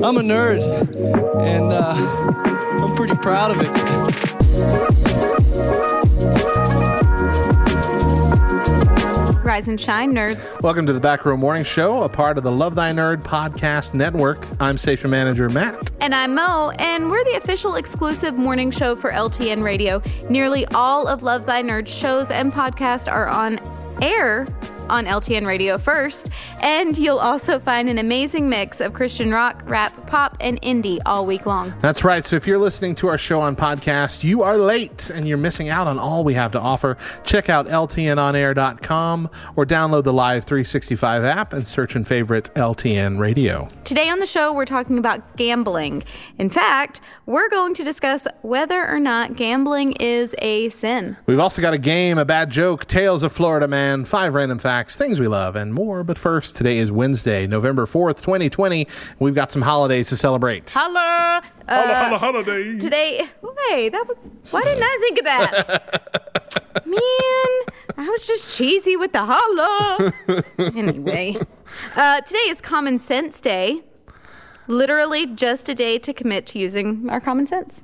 I'm a nerd, and uh, I'm pretty proud of it. Rise and shine, nerds. Welcome to the Back Row Morning Show, a part of the Love Thy Nerd podcast network. I'm station manager Matt. And I'm Mo, and we're the official exclusive morning show for LTN Radio. Nearly all of Love Thy Nerd shows and podcasts are on air on LTN Radio first, and you'll also find an amazing mix of Christian rock, rap, pop, and indie all week long. That's right. So if you're listening to our show on podcast, you are late and you're missing out on all we have to offer. Check out ltnonair.com or download the Live 365 app and search and favorite LTN Radio. Today on the show, we're talking about gambling. In fact, we're going to discuss whether or not gambling is a sin. We've also got a game, a bad joke, tales of Florida man, five random facts, things we love, and more. But first, today is Wednesday, November 4th, 2020. We've got some holidays to celebrate. Holla! Holla, holiday. Today, wait, that was, why didn't I think of that? Man, I was just cheesy with the holla. anyway, uh, today is Common Sense Day. Literally just a day to commit to using our common sense.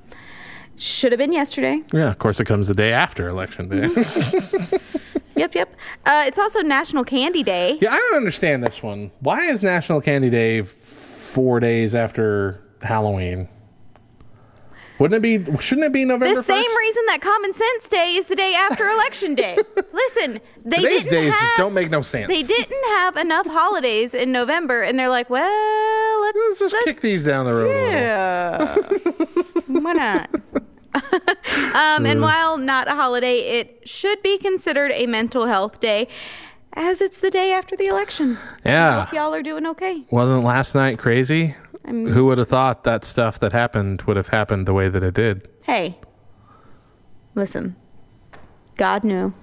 Should have been yesterday. Yeah, of course, it comes the day after Election Day. Yep, yep. Uh, it's also National Candy Day. Yeah, I don't understand this one. Why is National Candy Day four days after Halloween? Wouldn't it be? Shouldn't it be November? The same reason that Common Sense Day is the day after Election Day. Listen, they Today's didn't days have, just don't make no sense. They didn't have enough holidays in November, and they're like, well, let's, Let's just let's kick these down the road. a little. Yeah. Why not? Um, and while not a holiday, it should be considered a mental health day, as it's the day after the election. Yeah. Hope y'all are doing okay. Wasn't last night crazy? Who would have thought that stuff that happened would have happened the way that it did? Hey, listen. God knew.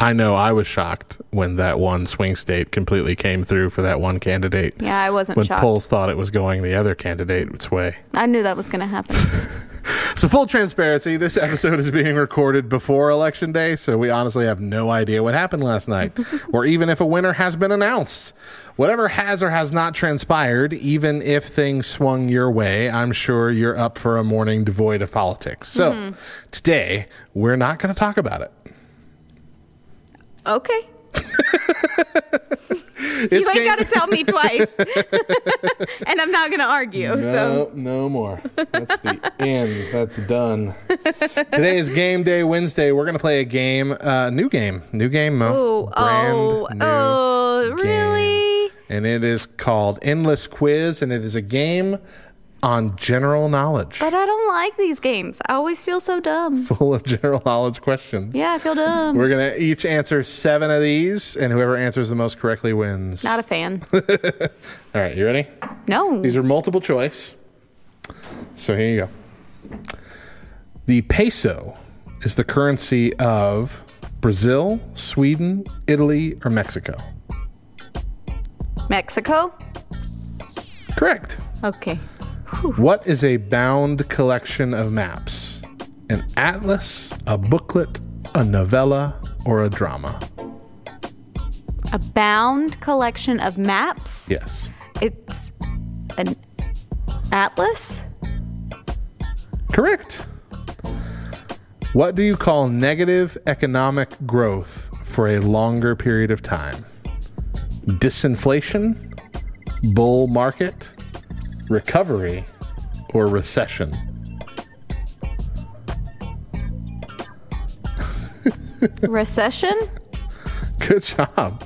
I know I was shocked when that one swing state completely came through for that one candidate. Yeah, I wasn't when shocked. polls thought it was going the other candidate's way. I knew that was going to happen. So, full transparency, this episode is being recorded before Election Day, so we honestly have no idea what happened last night, or even if a winner has been announced. Whatever has or has not transpired, even if things swung your way, I'm sure you're up for a morning devoid of politics. So, mm-hmm. today, we're not going to talk about it. okay. You ain't game- got to tell me twice. and I'm not going to argue. So, No, no more. That's the end. That's done. Today is game day Wednesday. We're gonna play a game, uh, new game, new game, Mo. oh, Brand oh, oh, game. really? And it is called Endless Quiz, and it is a game on general knowledge, But I don't like these games. I always feel so dumb. full of general knowledge questions. Yeah, I feel dumb. We're gonna each answer seven of these, and whoever answers the most correctly wins. Not a fan. All right, you ready? No. These are multiple choice. So here you go. The peso is the currency of Brazil, Sweden, Italy, or Mexico. Mexico? Correct. Okay. What is a bound collection of maps? An atlas, a booklet, a novella, or a drama? A bound collection of maps? Yes. It's an atlas? Correct. What do you call negative economic growth for a longer period of time? Disinflation, bull market, recovery, or recession? Recession? Good job.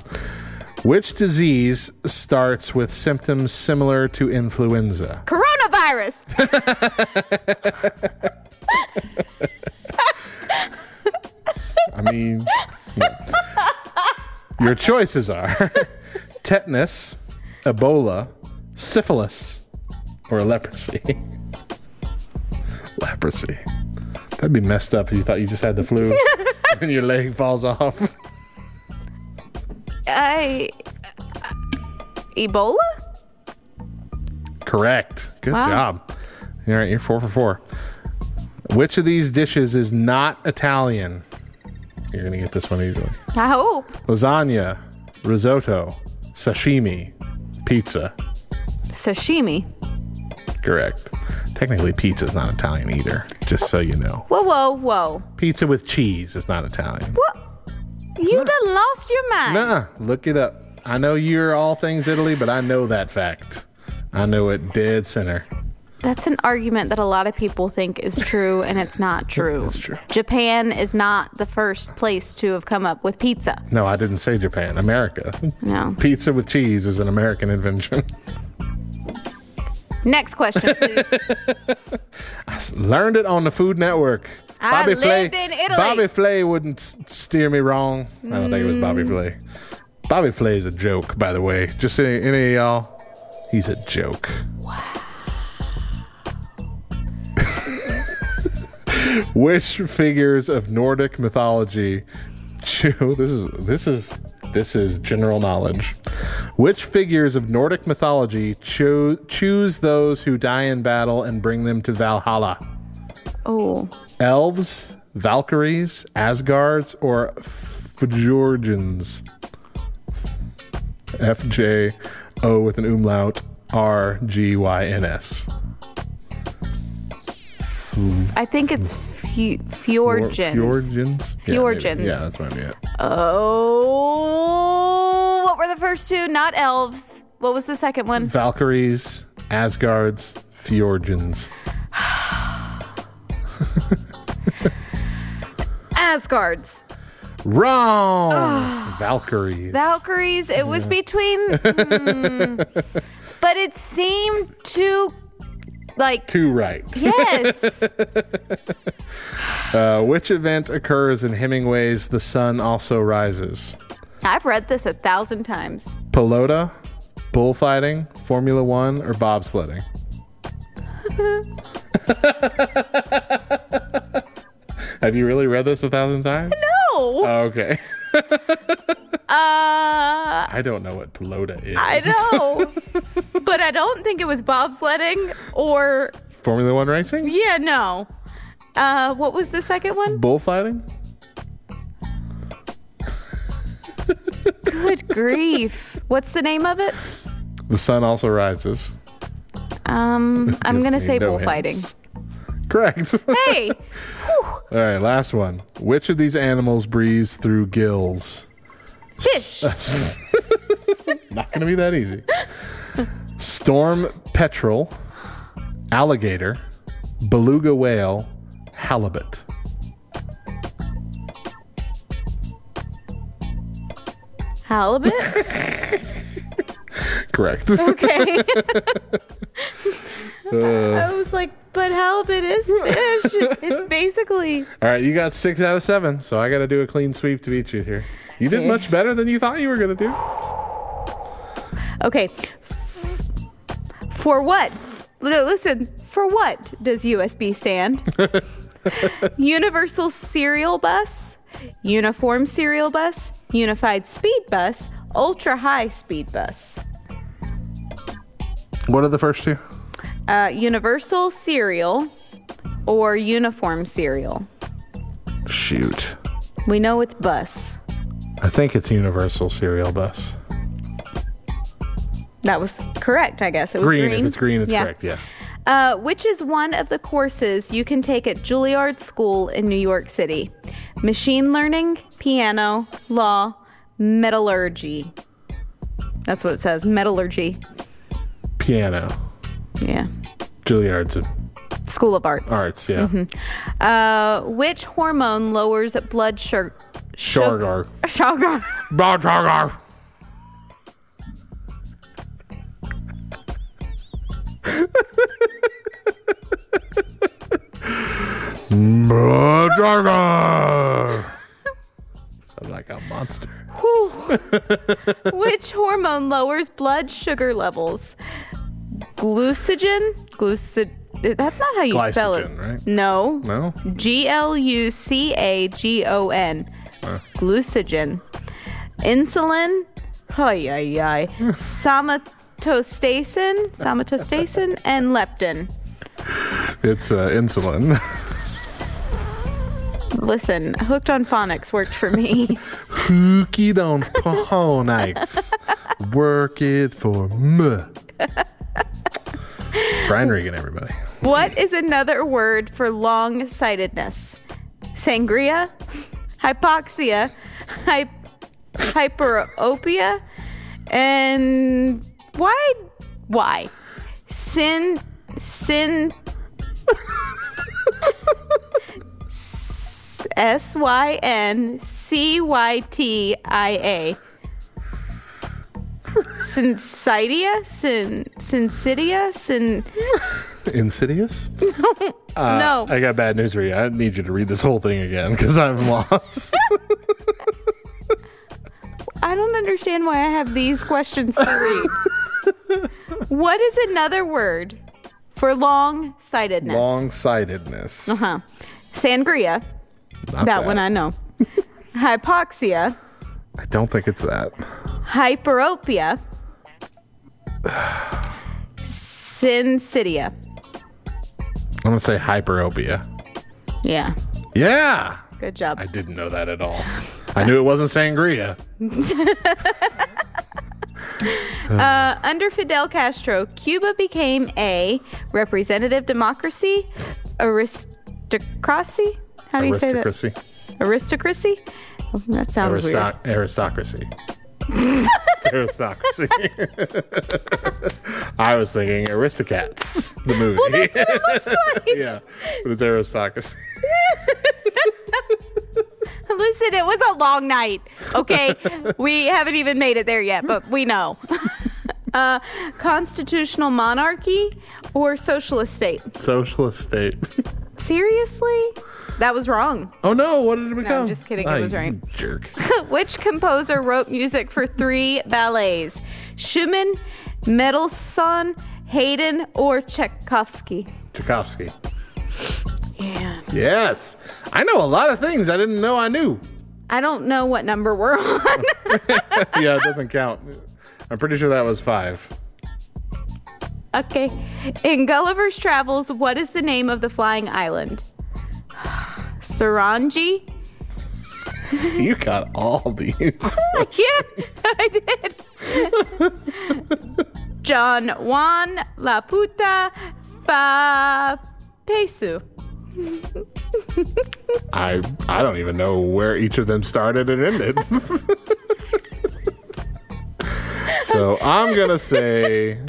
Which disease starts with symptoms similar to influenza? Coronavirus! I mean, your choices are tetanus, Ebola, syphilis, or leprosy? leprosy. That'd be messed up if you thought you just had the flu and your leg falls off. I. Uh, Ebola? Correct. Good Wow. job. All right, you're four for four. Which of these dishes is not Italian? You're gonna get this one easily. I hope. Lasagna, risotto, sashimi, pizza. Sashimi. Correct. Technically, pizza is not Italian either. Just so you know, Whoa, whoa, whoa. pizza with cheese is not Italian. What? You done lost your mind. Nah, look it up. I know you're all things Italy, but I know that fact. I know it dead center. That's an argument that a lot of people think is true, and it's not true. It's true. Japan is not the first place to have come up with pizza. No, I didn't say Japan. America. No. Pizza with cheese is an American invention. Next question, please. I learned it on the Food Network. I lived in Italy. Bobby Flay wouldn't steer me wrong. I don't think it was Bobby Mm. Flay. Bobby Flay is a joke, by the way. Just any, any of y'all, he's a joke. Which figures of Nordic mythology? Cho- this is this is this is general knowledge. Which figures of Nordic mythology cho- choose those who die in battle and bring them to Valhalla? Oh, elves, Valkyries, Asgards, or Fjorgens. F J O with an umlaut R G Y N S. I think it's fu- Fjordgens. Fjorgens? Yeah. Fjorgens. Yeah, that's might be it. Oh, what were the first two? Not elves. What was the second one? Valkyries, Asgards, Fjorgens. Asgards. Wrong! Valkyries. Valkyries. It was between. hmm. but it seemed too. Like. Two right. Yes. Uh, which event occurs in Hemingway's The Sun Also Rises? I've read this a thousand times. Pelota, bullfighting, Formula One, or bobsledding? Have you really read this a thousand times? No. Oh, okay. Uh, I don't know what pelota is. I know. but I don't think it was bobsledding or. Formula One racing? Yeah, no. Uh, what was the second one? Bullfighting? Good grief. What's the name of it? The sun also rises. Um, I'm gonna say no bullfighting. hints. Correct. Hey, All right, last one. Which of these animals breathes through gills? Fish. Not going to be that easy. Storm petrel, alligator, beluga whale, halibut. Halibut. Correct. Okay. I was like, but halibut is fish. It's basically. All right, you got six out of seven, so I got to do a clean sweep to beat you here. You did much better than you thought you were going to do. Okay. For what? Listen, for what does USB stand? Universal Serial Bus, Uniform Serial Bus, Unified Speed Bus, Ultra High Speed Bus. What are the first two? Uh, universal Serial or Uniform Serial. Shoot. We know it's bus. I think it's Universal Serial Bus. That was correct, I guess. It was Green, green. if it's green, it's Yeah. correct, yeah. Uh, which is one of the courses you can take at Juilliard School in New York City? Machine learning, piano, law, metallurgy. That's what it says metallurgy. Piano. Yeah. Juilliard's of School of Arts. arts, yeah. Uh, which hormone lowers blood sugar? Sugar. Sugar. Blood sugar. Blood sugar. Sounds like a monster. Which hormone lowers blood sugar levels? Glucogen? Glucid. That's not how you spell it. Glycogen, right? No. No? G L U C A G O N. Glucogen. Insulin. oh, yeah, yeah. Somatostatin. Somatostatin and leptin. It's uh, insulin. Listen, hooked on phonics worked for me. Hookie on phonics. Work it for me. Brian Regan, everybody. what is another word for long sightedness? Sangria? Hypoxia? Hy- hyperopia? And why? Why? Sin. Sin. S Y N C Y T I A. Syncytia? Sin. Syncytia? Sin. Insidious? no. I got bad news for you. I need you to read this whole thing again because I'm lost. I don't understand why I have these questions to read. what is another word for long sightedness? Long sightedness. Uh huh. Sangria. that one I know. Hypoxia. I don't think it's that. Hyperopia. Syncytia. I'm going to say hyperopia. Yeah. Yeah. Good job. I didn't know that at all. I knew it wasn't sangria. Uh, under Fidel Castro, Cuba became a representative democracy, aristocracy. How do you say that? Aristocracy. Aristocracy? That sounds weird. Aristocracy. It's aristocracy. I was thinking Aristocats, the movie. yeah, but it's aristocracy. Listen, it was a long night. Okay, we haven't even made it there yet, but we know. uh, constitutional monarchy or socialist state? Socialist state. Seriously? That was wrong. Oh no! What did it become? I'm just kidding, it was right. Jerk. Which composer wrote music for three ballets? Schumann, Mendelssohn, Haydn, or Tchaikovsky? Tchaikovsky. Yeah. Yes, I know a lot of things I didn't know I knew. I don't know what number we're on. yeah, it doesn't count. I'm pretty sure that was five. okay. In Gulliver's Travels, what is the name of the flying island? Sarangi? You got all these. yeah, I did. John Juan La Puta Fa Pesu. I I don't even know where each of them started and ended. so I'm gonna say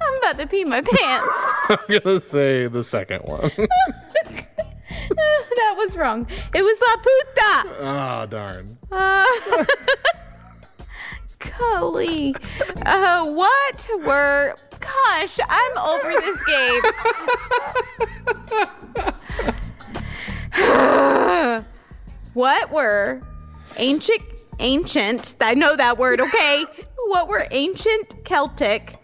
I'm about to pee my pants. I'm gonna say the second one. that was wrong. It was Laputa. oh darn. Uh, golly. Uh, what were. Gosh, I'm over this game. what were ancient. Ancient. I know that word, okay? What were ancient Celtic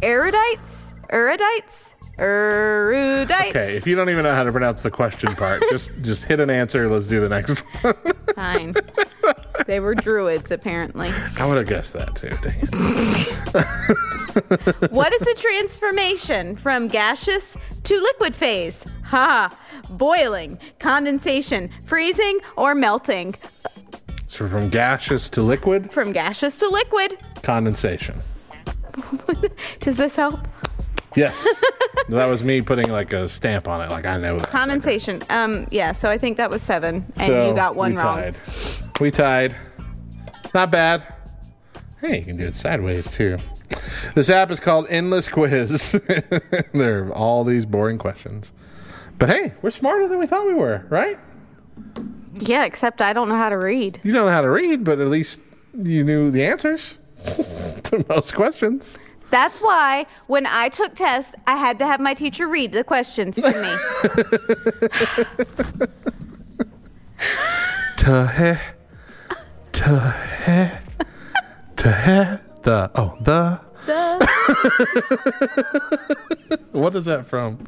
erudites? Erudites? Erudites? Okay, if you don't even know how to pronounce the question part, just just hit an answer. Let's do the next one. Fine. they were druids, apparently. I would have guessed that too. Dang it. What is the transformation from gaseous to liquid phase? Ha! Boiling, condensation, freezing, or melting? So from gaseous to liquid, From gaseous to liquid. condensation. Does this help? Yes, that was me putting like a stamp on it. Like I know that. Condensation. Um, yeah, so I think that was seven, and So you got one wrong. we wrong. Tied. We tied. Not bad. Hey, you can do it sideways too. This app is called Endless Quiz. there are all these boring questions. But hey, we're smarter than we thought we were, right? Yeah, except I don't know how to read. You don't know how to read, but at least you knew the answers to most questions. That's why when I took tests, I had to have my teacher read the questions to me. Tahe, tahe, tahe, the oh the the. What is that from?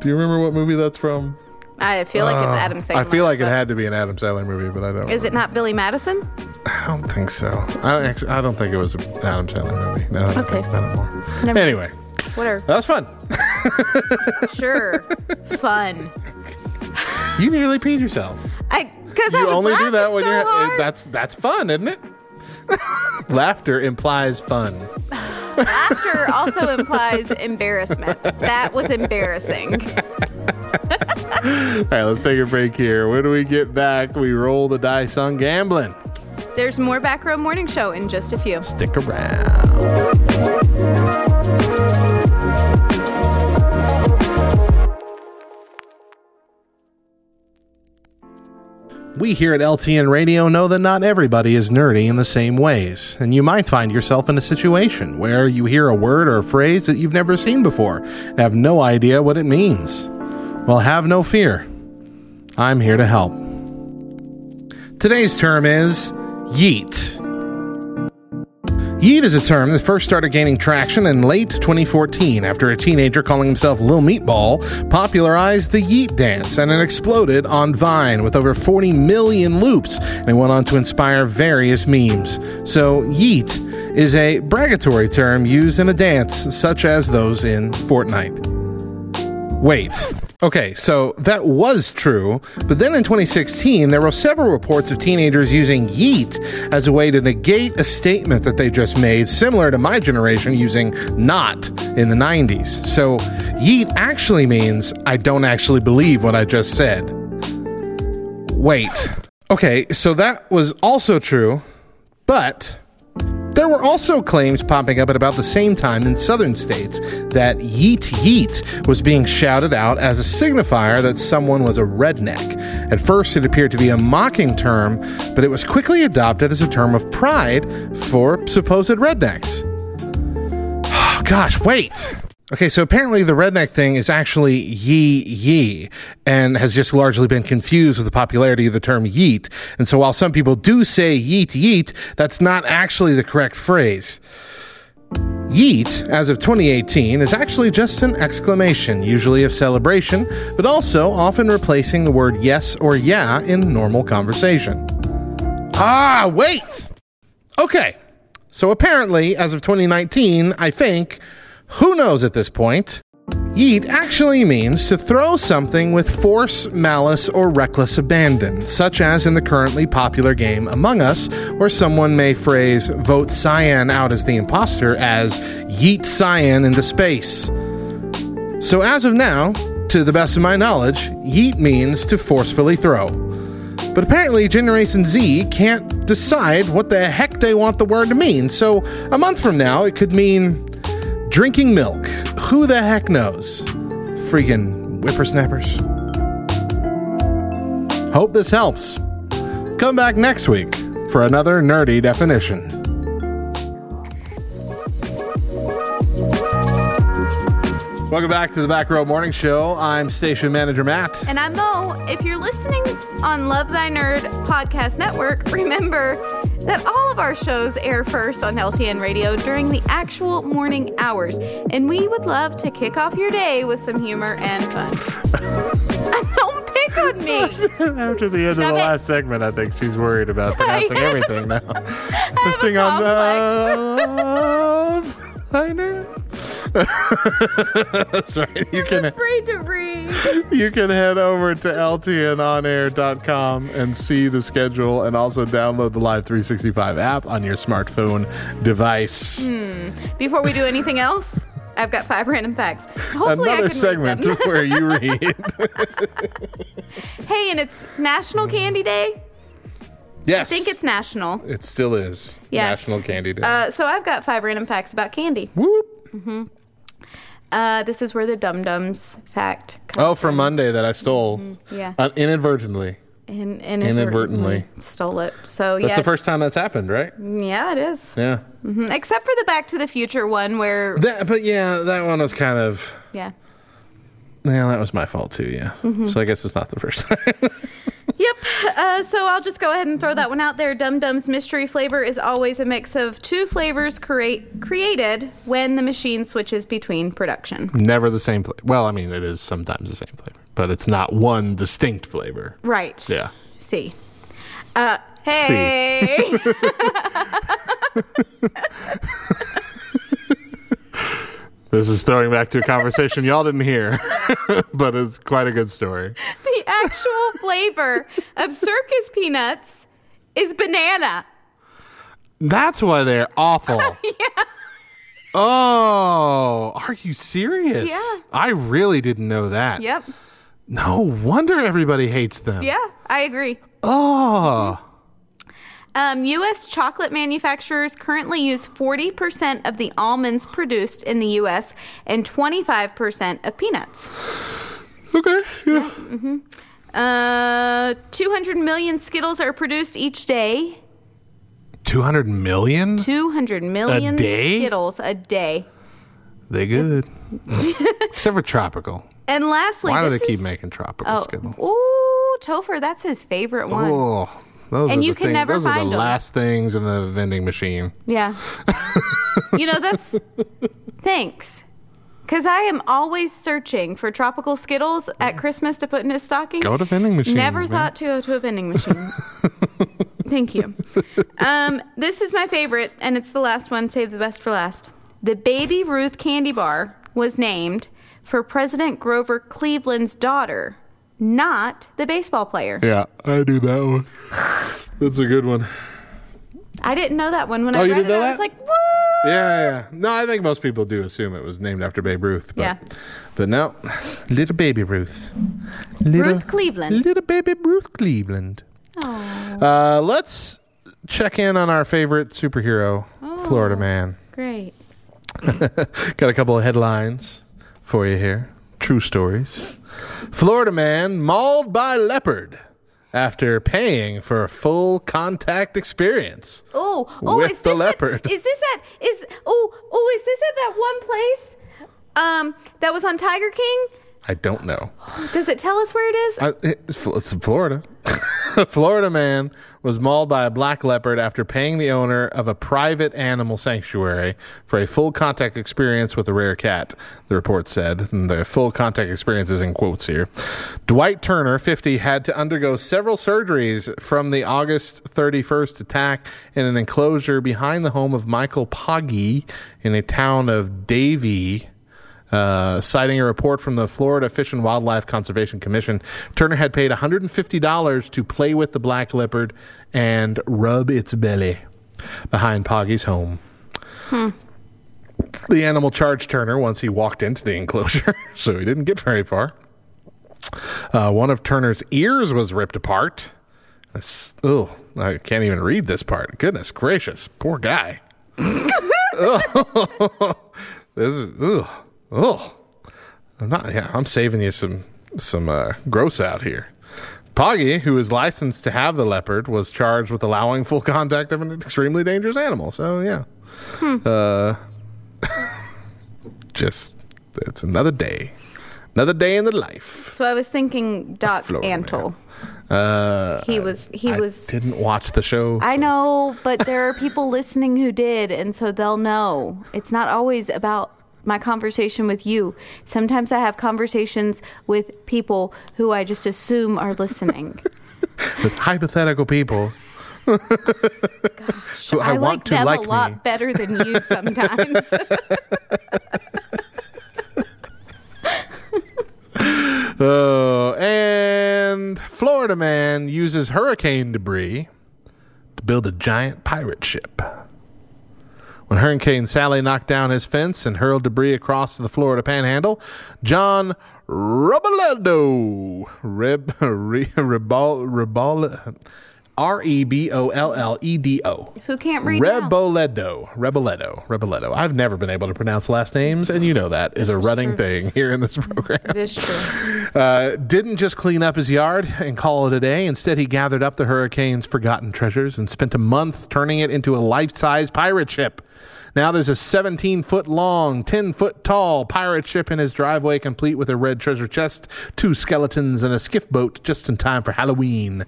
Do you remember what movie that's from? I feel like it's Adam Sandler. Uh, I feel like it but- had to be an Adam Sandler movie, but I don't. Is it not Billy Madison? I don't think so. I don't actually. I don't think it was an Adam Sandler movie. No, Okay. think about it more. Never- Anyway, Whatever. that was fun. Sure. Fun. You nearly peed yourself. I because I You was only do that laughing when so you're. hard. That's that's fun, isn't it? Laughter implies fun. Laughter also implies embarrassment. That was embarrassing. All right, let's take a break here. When do we get back? We roll the dice on gambling. There's more Back Row Morning Show in just a few. Stick around. We here at LTN Radio know that not everybody is nerdy in the same ways, and you might find yourself in a situation where you hear a word or a phrase that you've never seen before and have no idea what it means. Well, have no fear. I'm here to help. Today's term is yeet. Yeet is a term that first started gaining traction in late 2014 after a teenager calling himself Lil Meatball popularized the Yeet dance and it exploded on Vine with over 40 million loops and it went on to inspire various memes. So, Yeet is a bragatory term used in a dance such as those in Fortnite. Wait. Okay, so that was true, but then in 2016, there were several reports of teenagers using yeet as a way to negate a statement that they just made, similar to my generation using not in the 90s. So, yeet actually means I don't actually believe what I just said. Wait. Okay, so that was also true, but there were also claims popping up at about the same time in southern states that yeet yeet was being shouted out as a signifier that someone was a redneck. At first, it appeared to be a mocking term, but it was quickly adopted as a term of pride for supposed rednecks. Gosh, wait. Okay, so apparently the redneck thing is actually yee yee and has just largely been confused with the popularity of the term yeet. And so while some people do say yeet yeet, that's not actually the correct phrase. Yeet, as of 2018, is actually just an exclamation, usually of celebration, but also often replacing the word yes or yeah in normal conversation. Ah, wait! Okay, so apparently, as of 2019, I think, who knows at this point, yeet actually means to throw something with force, malice, or reckless abandon, such as in the currently popular game Among Us, where someone may phrase vote Cyan out as the imposter as yeet Cyan into space. So as of now, to the best of my knowledge, yeet means to forcefully throw. But apparently, Generation Z can't decide what the heck they want the word to mean. So, a month from now, it could mean drinking milk. Who the heck knows? Freaking whippersnappers. Hope this helps. Come back next week for another nerdy definition. Welcome back to the Back Row Morning Show. I'm station manager Matt. And I'm Mo. If you're listening on Love Thy Nerd Podcast Network, remember that all of our shows air first on LTN Radio during the actual morning hours. And we would love to kick off your day with some humor and fun. Don't pick on me. After the end of the it. last segment, I think she's worried about pronouncing everything now. I have Sing a on the liner. That's right. You can Afraid to breathe. you can head over to ltnonair.com and see the schedule and also download the Live 365 app on your smartphone device. Before we do anything else, I've got five random facts. Hopefully I Another can segment where you read. hey, and it's National Candy Day. yes. I think it's national. it still is Yeah. National Candy Day. Uh, so I've got five random facts about candy. Whoop. Uh, this is where the Dum Dums fact comes Oh, from Monday that I stole Yeah. uh, inadvertently. in, inadvertently. stole it. So That's yeah, the first time that's happened, right? yeah, it is. Yeah. Mhm. Except for the Back to the Future one, where That, but yeah, that one was kind of. yeah, Yeah, that was my fault too. Yeah. Mm-hmm. So I guess it's not the first time. Yep. Uh, so I'll just go ahead and throw that one out there. Dum Dum's mystery flavor is always a mix of two flavors create, created when the machine switches between production. Never the same. Well, I mean, it is sometimes the same flavor, but it's not one distinct flavor. Right. Yeah. See. Uh, hey. This is throwing back to a conversation y'all didn't hear, but it's quite a good story. the actual flavor of circus peanuts is banana. That's why they're awful. Yeah. Oh, are you serious? Yeah. I really didn't know that. Yep. No wonder everybody hates them. Yeah, I agree. Oh. Um, U.S. chocolate manufacturers currently use 40% of the almonds produced in the U.S. and 25% of peanuts. Okay. Yeah. Uh, 200 million Skittles are produced each day. 200 million? 200 million a day? Skittles a day. They good. Except for tropical. And lastly, Why do they this keep making tropical Oh, Skittles? ooh, Topher, that's his favorite one. Oh, those And are you the can thing- never Those are find the 'em. last things in the vending machine. Yeah. you know, that's. Thanks. Because I am always searching for tropical Skittles at Christmas to put in a stocking. Go to vending machines. Never man. thought to go to a vending machine. Thank you. Um, this is my favorite, and it's the last one. Save the best for last. The Baby Ruth candy bar was named for President Grover Cleveland's daughter, not the baseball player. Yeah, I do that one. That's a good one. I didn't know that one when Oh, I read it. I was like, what? Yeah, yeah. No, I think most people do assume it was named after Babe Ruth. But, Yeah. But no, little baby Ruth. Little, Ruth Cleveland. Little baby Ruth Cleveland. Uh, let's check in on our favorite superhero, Florida Man. Great. Got a couple of headlines for you here. True stories. Florida man mauled by leopard after paying for a full contact experience. Oh, oh, With is the this leopard. At, is this at is oh oh is this at that one place um that was on Tiger King? I don't know. Does it tell us where it is? Uh, it's it's Florida. a Florida man was mauled by a black leopard after paying the owner of a private animal sanctuary for a full contact experience with a rare cat, the report said. And the full contact experience is in quotes here. Dwight Turner, 50, had to undergo several surgeries from the August 31st attack in an enclosure behind the home of Michael Poggi in a town of Davie. Uh, citing a report from the Florida Fish and Wildlife Conservation Commission, Turner had paid $150 to play with the black leopard and rub its belly behind Poggi's home. The animal charged Turner once he walked into the enclosure, so he didn't get very far. Uh, one of Turner's ears was ripped apart. Oh, I can't even read this part. Goodness gracious, poor guy. This is ugh, ugh. I'm not. Yeah, I'm saving you some some uh, gross out here. Poggi, who is licensed to have the leopard, was charged with allowing full contact of an extremely dangerous animal. So yeah, uh, just it's another day, another day in the life. so I was thinking Doc Antle. Uh, He was he I was didn't watch the show. I know, but there are people listening who did, and so they'll know. It's not always about my conversation with you. Sometimes I have conversations with people who I just assume are listening. with hypothetical people. who I, I, want like to them like a lot better than you sometimes. Oh, and Florida man uses hurricane debris to build a giant pirate ship. When Hurricane Sally knocked down his fence and hurled debris across the Florida panhandle, John Rebolledo, Reb, Re, Rebol, Rebol, R E B O L L E D O. who can't read now? Rebolledo, Rebolledo, Rebolledo. I've never been able to pronounce last names, and you know that is a running thing here in this program It is true. uh, didn't just clean up his yard and call it a day. Instead, he gathered up the hurricane's forgotten treasures and spent a month turning it into a life size pirate ship. Now there's a 17 foot long, 10 foot tall pirate ship in his driveway, complete with a red treasure chest, two skeletons, and a skiff boat just in time for Halloween.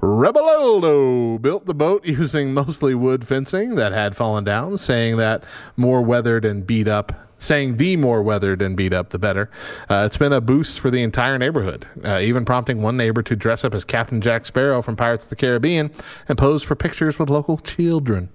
Rebelildo built the boat using mostly wood fencing that had fallen down, saying that more weathered and beat up saying the more weathered and beat up, the better. Uh, it's been a boost for the entire neighborhood, uh, even prompting one neighbor to dress up as Captain Jack Sparrow from Pirates of the Caribbean and pose for pictures with local children.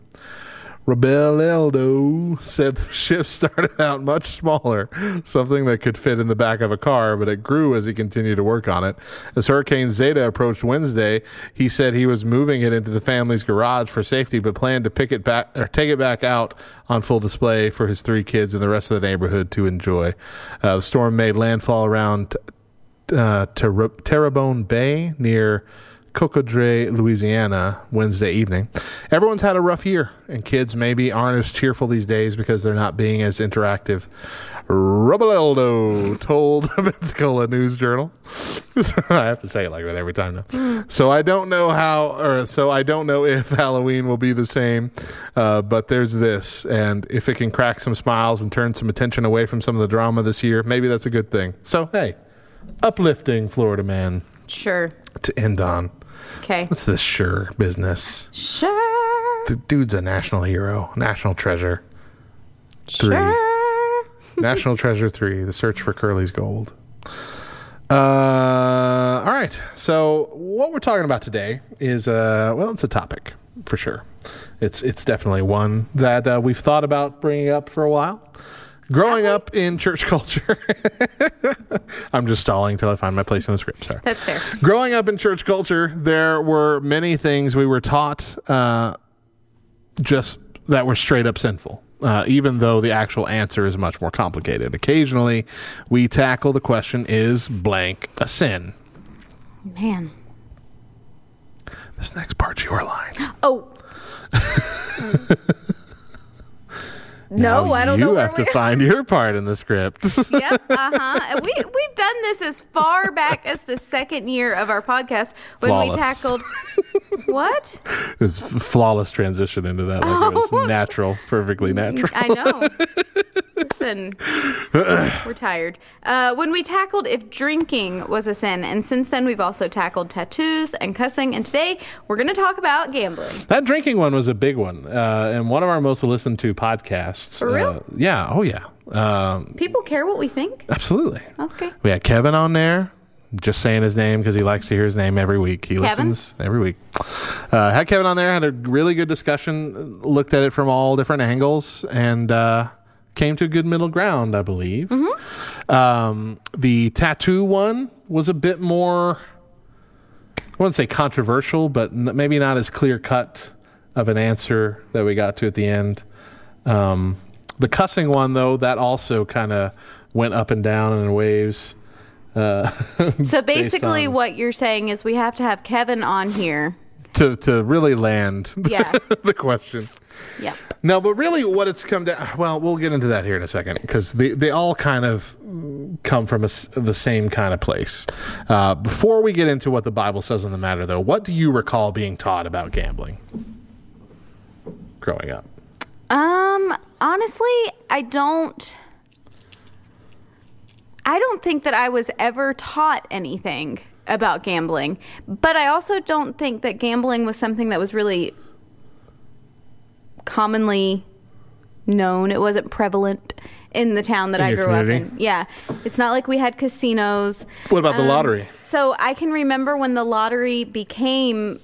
Rebelildo said the ship started out much smaller, something that could fit in the back of a car, but it grew as he continued to work on it. As Hurricane Zeta approached Wednesday, he said he was moving it into the family's garage for safety, but planned to pick it back or take it back out on full display for his three kids and the rest of the neighborhood to enjoy. Uh, the storm made landfall around uh, Terrebonne Bay near Cocodrie, Louisiana, Wednesday evening. Everyone's had a rough year, and kids maybe aren't as cheerful these days because they're not being as interactive. Rubeleldo told the Pensacola News Journal. I have to say it like that every time now. So I don't know how, or so I don't know if Halloween will be the same, uh, but there's this, and if it can crack some smiles and turn some attention away from some of the drama this year, maybe that's a good thing. So hey, uplifting Florida man Sure. to end on. Okay. What's this sure business? Sure. The dude's a national hero, national treasure. Three. Sure. National Treasure 3, The Search for Curly's Gold. Uh, all right. So, what we're talking about today is, uh, well, it's a topic for sure. It's, it's definitely one that uh, we've thought about bringing up for a while. Growing up in church culture, I'm just stalling till I find my place in the script. Sorry. That's fair. Growing up in church culture, there were many things we were taught uh, just that were straight up sinful, uh, even though the actual answer is much more complicated. Occasionally, we tackle the question is blank a sin? Man. This next part's your line. Oh. no, Now I don't you know. where have to find your part in the script. yep. Uh huh. We we've done this as far back as the second year of our podcast when we tackled what? it's a flawless transition into that. Like it was natural, perfectly natural. I know. Listen, we're tired. Uh, when we tackled if drinking was a sin, and since then we've also tackled tattoos and cussing, and today we're going to talk about gambling. That drinking one was a big one, uh, and one of our most listened to podcasts. For real? Uh, yeah. Oh, yeah. Um, People care what we think. absolutely. Okay. We had Kevin on there. Just saying his name because he likes to hear his name every week. He Kevin? listens every week. Uh, had Kevin on there, had a really good discussion, looked at it from all different angles, and uh, came to a good middle ground, I believe. Um, the tattoo one was a bit more, I wouldn't say controversial, but n- maybe not as clear cut of an answer that we got to at the end. Um, the cussing one, though, that also kind of went up and down in waves. Uh, So basically, what you're saying is we have to have Kevin on here. to to really land Yeah. the question. Yep. No, but really, what it's come down. Well, we'll get into that here in a second because they they all kind of come from a the same kind of place. Uh, before we get into what the Bible says on the matter, though, what do you recall being taught about gambling growing up? Um, honestly, I don't. I don't think that I was ever taught anything about gambling, but I also don't think that gambling was something that was really commonly known. It wasn't prevalent in the town that In I your grew up community? in. Yeah. It's not like we had casinos. What about the Um, lottery? So I can remember when the lottery became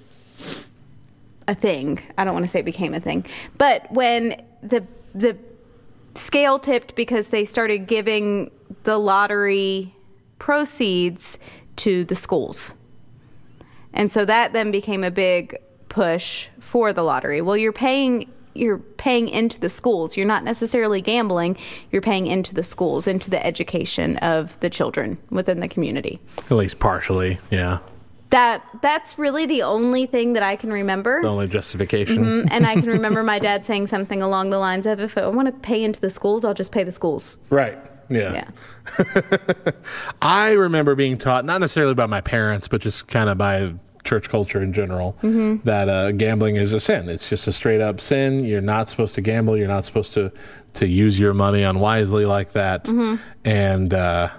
a thing. I don't want to say it became a thing, but when the the scale tipped because they started giving the lottery proceeds to the schools. And so that then became a big push for the lottery. Well, you're paying you're paying into the schools. You're not necessarily gambling. You're paying into the schools, into the education of the children within the community. At least partially, yeah. That that's really the only thing that I can remember. The only justification. Mm, and I can remember my dad saying something along the lines of if I want to pay into the schools, I'll just pay the schools. Right. Yeah. Yeah. I remember being taught, not necessarily by my parents, but just kind of by church culture in general Mm-hmm. that uh, gambling is a sin. It's just a straight up sin. You're not supposed to gamble. You're not supposed to to use your money unwisely like that. Mm-hmm. And uh,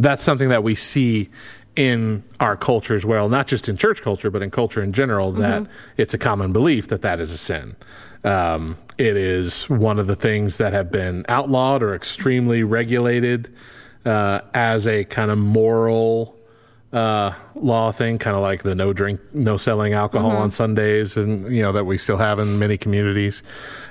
that's something that we see in our culture as well, not just in church culture, but in culture in general, that it's a common belief that that is a sin. Um, it is one of the things that have been outlawed or extremely regulated uh, as a kind of moral uh, law thing, kind of like the no drink, no selling alcohol on Sundays, and you know that we still have in many communities.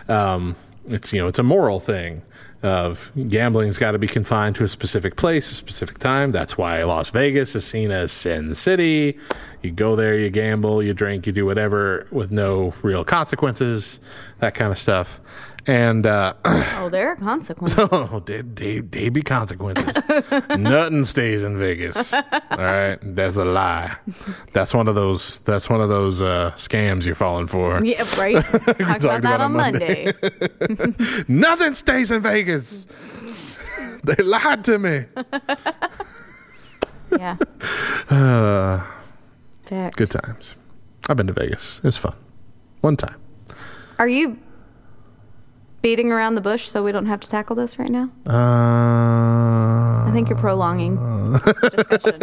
Um, it's you know it's a moral thing of gambling's got to be confined to a specific place, a specific time. That's why Las Vegas is seen as Sin City. You go there, you gamble, you drink, you do whatever with no real consequences, that kind of stuff. And uh, Oh, there are consequences. Oh, they, they, they be consequences. Nothing stays in Vegas. All right, that's a lie. That's one of those. That's one of those uh, scams you're falling for. yeah, right. Talked about about that on on Monday. Nothing stays in Vegas. they lied to me. yeah. Fact. Good times. I've been to Vegas. It was fun. One time. Are you beating around the bush so we don't have to tackle this right now? Uh, I think you're prolonging discussion.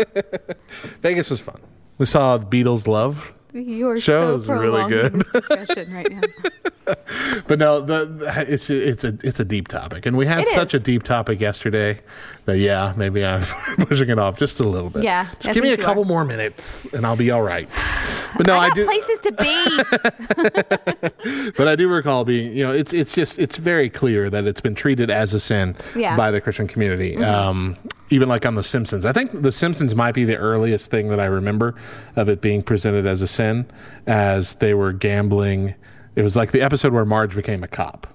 Vegas was fun. We saw Beatles Love You are Show so is really good. discussion right now. But no, the, it's it's a it's a deep topic, and we had It such is. a deep topic yesterday that yeah, maybe I'm pushing it off just a little bit. Yeah, just give me a couple are. more minutes, and I'll be all right. But no, I I, do. places to be. But I do recall being, you know, it's it's just it's very clear that it's been treated as a sin Yeah. Mm-hmm. by the Christian community. Um, even like on The Simpsons, I think The Simpsons might be the earliest thing that I remember of it being presented as a sin, as they were gambling. It was like the episode where Marge became a cop.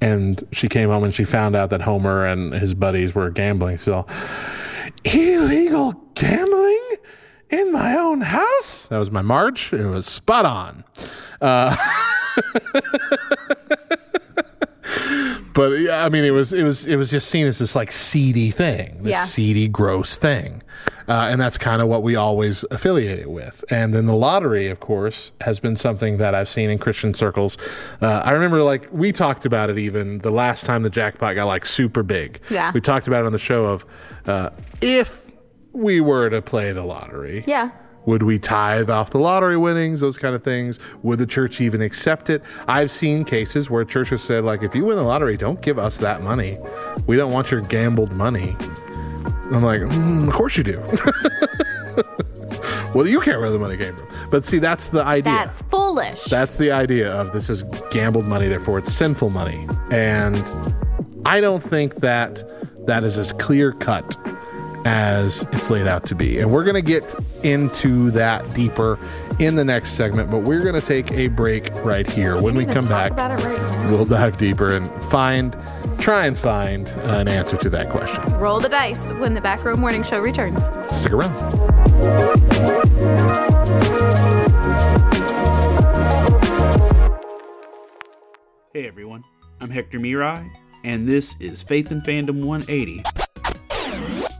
And she came home and she found out that Homer and his buddies were gambling. So, illegal gambling in my own house? That was my Marge. It was spot on. Uh, but yeah, I mean, it was it was it was just seen as this like seedy thing, this Yeah. seedy, gross thing, uh, and that's kind of what we always affiliate it with. And then the lottery, of course, has been something that I've seen in Christian circles. Uh, I remember like we talked about it even the last time the jackpot got like super big. Yeah. we talked about it on the show of uh, if we were to play the lottery, Yeah. Would we tithe off the lottery winnings, those kind of things? Would the church even accept it? I've seen cases where churches said, like, if you win the lottery, don't give us that money. We don't want your gambled money. I'm like, mm, of course you do. what do you care where the money came from? But see, that's the idea. That's foolish. That's the idea of this is gambled money, therefore it's sinful money. And I don't think that that is as clear cut as it's laid out to be. And we're going to get into that deeper in the next segment, but we're going to take a break right here. When we come back, right we'll dive deeper and find, try and find an answer to that question. Roll the dice when the Back Row Morning Show returns. Stick around. Hey everyone, I'm Hector Miray, and this is Faith and Fandom 180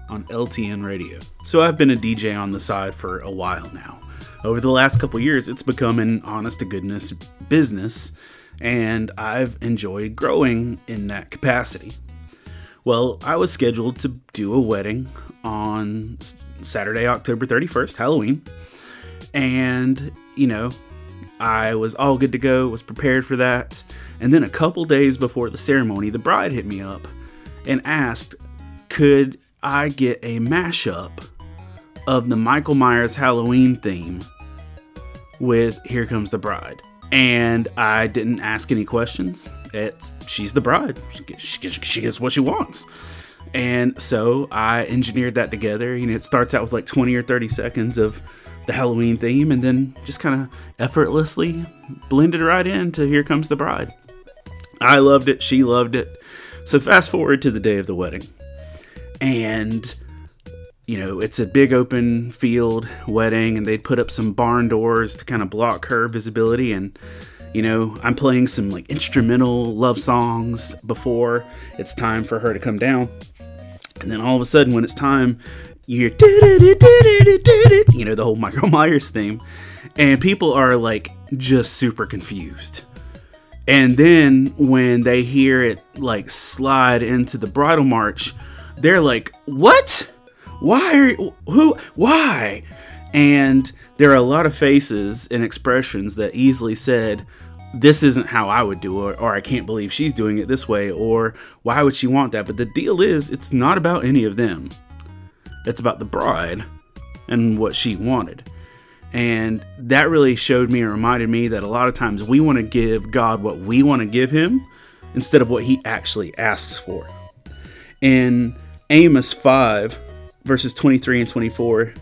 on LTN Radio. So I've been a DJ on the side for a while now. Over the last couple years, it's become an honest to goodness business, and I've enjoyed growing in that capacity. Well, I was scheduled to do a wedding on Saturday, October 31st, Halloween. And, you know, I was all good to go, was prepared for that. And then a couple days before the ceremony, the bride hit me up and asked, could I get a mashup of the Michael Myers Halloween theme with Here Comes the Bride? And I didn't ask any questions. It's she's the bride. She gets, she gets, what she wants. And so I engineered that together. You know, it starts out with like 20 or 30 seconds of the Halloween theme and then just kind of effortlessly blended right into Here Comes the Bride. I loved it. She loved it. So fast forward to the day of the wedding. And, you know, it's a big open field wedding, and they'd put up some barn doors to kind of block her visibility. And, you know, I'm playing some like instrumental love songs before it's time for her to come down. And then all of a sudden, when it's time, you hear you know the whole Michael Myers theme, and people are like just super confused. And then when they hear it like slide into the bridal march, they're like, "What? Why are you, who? Why?" And there are a lot of faces and expressions that easily said, "This isn't how I would do it," or "I can't believe she's doing it this way," or "Why would she want that?" But the deal is, it's not about any of them. It's about the bride and what she wanted. And that really showed me and reminded me that a lot of times we want to give God what we want to give him instead of what he actually asks for. In Amos 5, verses 23 and 24,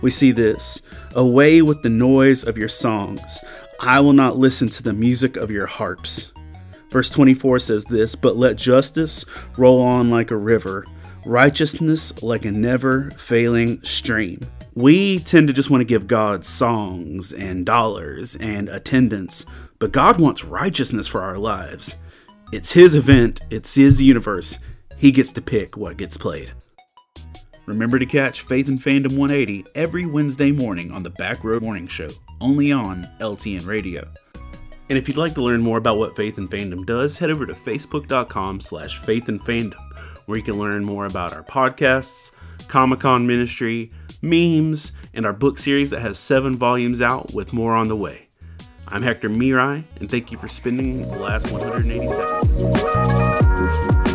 we see this Away with the noise of your songs. I will not listen to the music of your harps. Verse 24 says this But let justice roll on like a river, righteousness like a never failing stream. We tend to just want to give God songs and dollars and attendance, but God wants righteousness for our lives. It's His event, it's His universe. He gets to pick what gets played. Remember to catch Faith and Fandom 180 every Wednesday morning on the Back Row Morning Show, only on LTN Radio. And if you'd like to learn more about what Faith and Fandom does, head over to facebook.com slash faith and fandom, where you can learn more about our podcasts, Comic Con ministry, memes, and our book series that has seven volumes out with more on the way. I'm Hector Miray, and thank you for spending the last 180 seconds.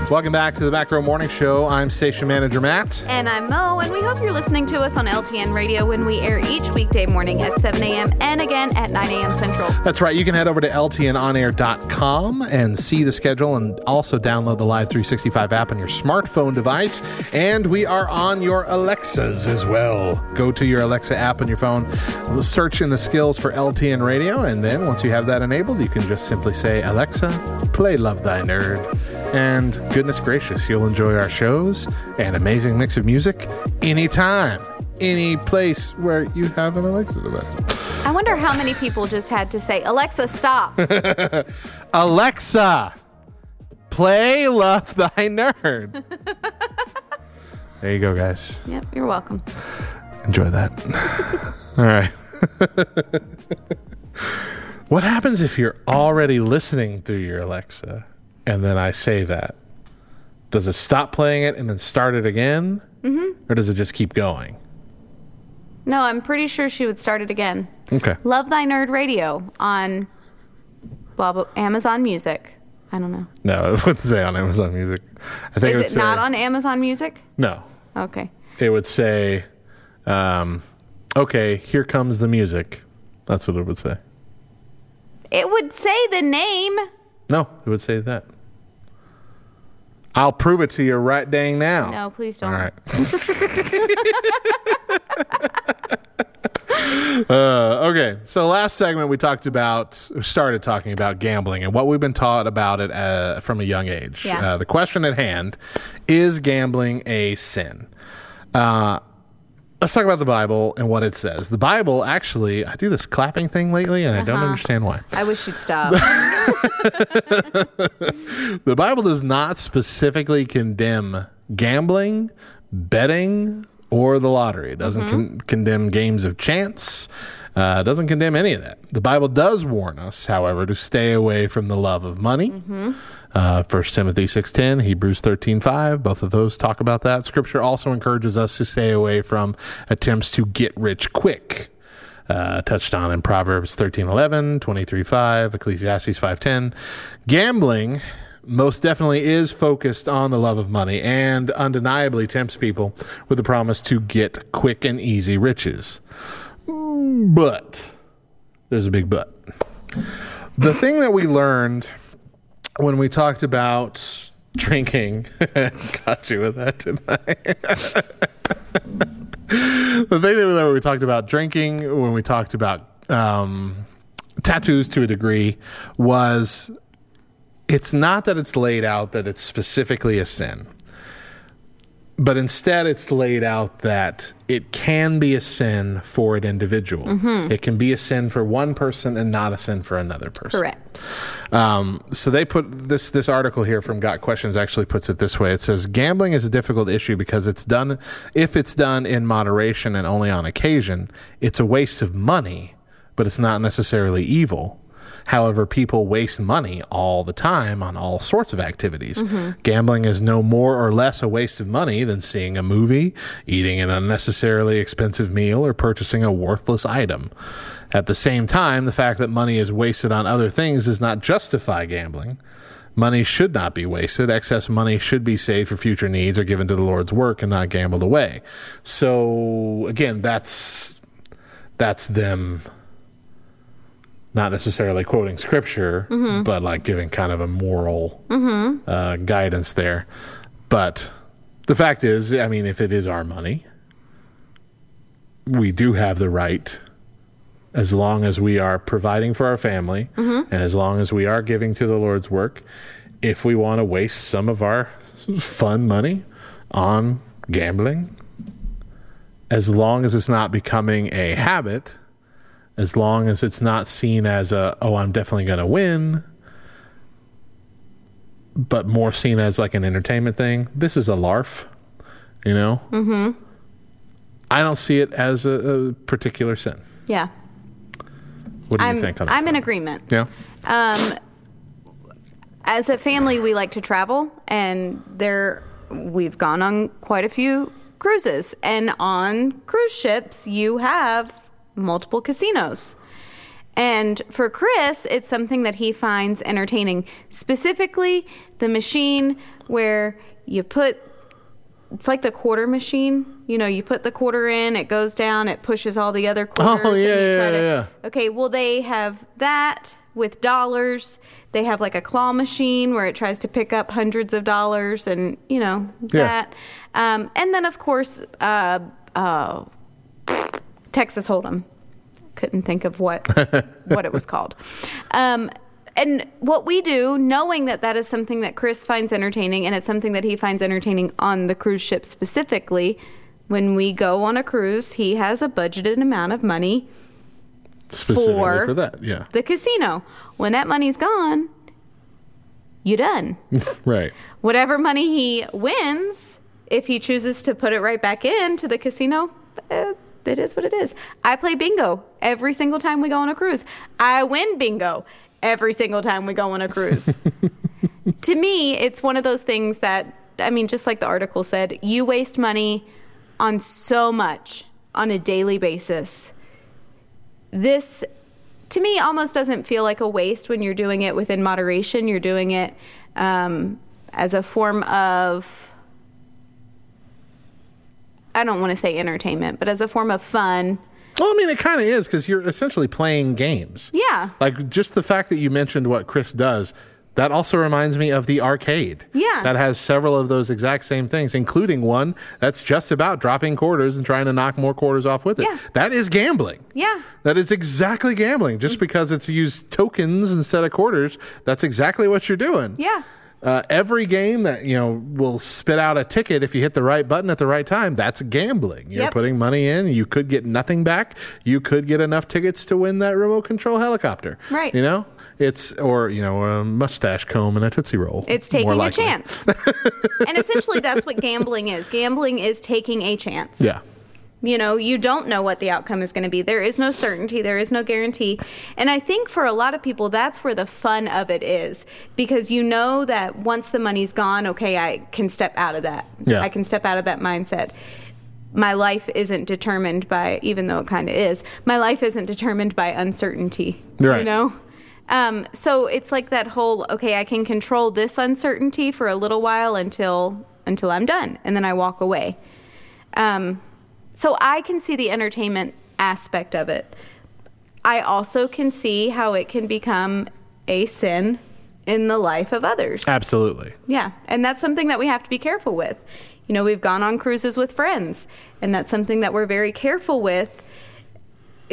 Welcome back to the Back Row Morning Show. I'm station manager Matt. And I'm Mo, and we hope you're listening to us on LTN Radio when we air each weekday morning at 7 a.m. and again at 9 a.m. Central. That's right. You can head over to ltnonair.com and see the schedule and also download the Live 365 app on your smartphone device. And we are on your Alexas as well. Go to your Alexa app on your phone, search in the skills for LTN Radio, and then once you have that enabled, you can just simply say, Alexa, play Love Thy Nerd. And goodness gracious, you'll enjoy our shows and amazing mix of music anytime, any place where you have an Alexa device. I wonder how many people just had to say, Alexa, stop. Alexa, play Love Thy Nerd. there you go, guys. yep, you're welcome. Enjoy that. All right. what happens if you're already listening through your Alexa and then I say that? Does it stop playing it and then start it again? Mm-hmm. Or does it just keep going? No, I'm pretty sure she would start it again. Okay. Love Thy Nerd Radio on blah, blah, Amazon Music. I don't know. No, it would say on Amazon Music. I think it would Is it say, not on Amazon Music? No. Okay. It would say, um, okay, here comes the music. That's what it would say. It would say the name. No, it would say that. I'll prove it to you right dang now. No, please don't. All right. uh, okay, so last segment we talked about, started talking about gambling and what we've been taught about it uh, from a young age. Yeah. Uh, the question at hand is gambling a sin? Uh, let's talk about the Bible and what it says. The Bible actually, I do this clapping thing lately and I don't uh-huh. understand why. I wish you'd stop. The Bible does not specifically condemn gambling, betting, or the lottery. It doesn't mm-hmm. con- condemn games of chance. Uh, doesn't condemn any of that. The Bible does warn us, however, to stay away from the love of money. Uh, 1 Timothy 6.10, Hebrews 13.5, both of those talk about that. Scripture also encourages us to stay away from attempts to get rich quick uh, touched on in Proverbs 13:11, 23:5, Ecclesiastes 5:10. Gambling most definitely is focused on the love of money and undeniably tempts people with the promise to get quick and easy riches. But there's a big but. The thing that we learned when we talked about drinking got you with that tonight the thing that we, we talked about drinking when we talked about um, tattoos to a degree was it's not that it's laid out that it's specifically a sin but instead it's laid out that it can be a sin for an individual it can be a sin for one person and not a sin for another person Correct. Um, so they put this this article here from Got Questions actually puts it this way. It says gambling is a difficult issue because it's done if it's done in moderation and only on occasion, it's a waste of money, but it's not necessarily evil. However, people waste money all the time on all sorts of activities. Gambling is no more or less a waste of money than seeing a movie, eating an unnecessarily expensive meal, or purchasing a worthless item. At the same time, the fact that money is wasted on other things does not justify gambling. Money should not be wasted. Excess money should be saved for future needs or given to the Lord's work and not gambled away. So again, that's that's them not necessarily quoting scripture, mm-hmm. but like giving kind of a moral mm-hmm. uh, guidance there. But the fact is, I mean, if it is our money, we do have the right, as long as we are providing for our family mm-hmm. and as long as we are giving to the Lord's work, if we want to waste some of our fun money on gambling, as long as it's not becoming a habit, as long as it's not seen as a oh i'm definitely going to win but more seen as like an entertainment thing this is a larf you know mm-hmm. i don't see it as a, a particular sin Yeah. what do you I'm, think on that I'm in agreement. yeah Um, as a family, we like to travel, and there we've gone on quite a few cruises. And on cruise ships, you have multiple casinos. And for Chris, it's something that he finds entertaining. Specifically, the machine where you put it's like the quarter machine. You know, you put the quarter in, it goes down, it pushes all the other quarters. Oh, and yeah, you try yeah, to- yeah. Okay, well, they have that with dollars. They have like a claw machine where it tries to pick up hundreds of dollars and, you know, Yeah. that. Um, and then, of course, uh, uh, Texas Hold'em. Couldn't think of what what it was called. Um, and what we do, knowing that that is something that Chris finds entertaining, and it's something that he finds entertaining on the cruise ship specifically. When we go on a cruise, he has a budgeted amount of money specifically for- for that yeah the casino. When that money's gone, you done. right Whatever money he wins, if he chooses to put it right back into the casino, eh, it is what it is. I play bingo every single time we go on a cruise. I win bingo every single time we go on a cruise. to me, it's one of those things that, I mean, just like the article said, you waste money on so much on a daily basis. This, to me, almost doesn't feel like a waste when you're doing it within moderation. You're doing it um, as a form of, I don't want to say entertainment, but as a form of fun. well i mean it kind of is because you're essentially playing games Yeah. Like just the fact that you mentioned what Chris does, that also reminds me of the arcade. Yeah. That has several of those exact same things, including one that's just about dropping quarters and trying to knock more quarters off with it. Yeah. That is gambling. Yeah. That is exactly gambling. Just because it's used tokens instead of quarters, that's exactly what you're doing. Yeah. Uh, every game that you know will spit out a ticket if you hit the right button at the right time. That's gambling. You're Yep. putting money in. You could get nothing back. You could get enough tickets to win that remote control helicopter. Right. You know, it's or you know a mustache comb and a tootsie roll. It's taking a chance. and essentially, that's what gambling is. Gambling is taking a chance. Yeah. You know, you don't know what the outcome is going to be. There is no certainty, there is no guarantee. And I think for a lot of people, that's where the fun of it is because you know that once the money's gone, okay, I can step out of that. Yeah. I can step out of that mindset. My life isn't determined by, even though it kind of is, my life isn't determined by uncertainty. Right. You know? Um, so it's like that whole okay, I can control this uncertainty for a little while until until I'm done, and then I walk away. Um, so I can see the entertainment aspect of it. I also can see how it can become a sin in the life of others. Absolutely. Yeah, and that's something that we have to be careful with. You know, we've gone on cruises with friends, and that's something that we're very careful with.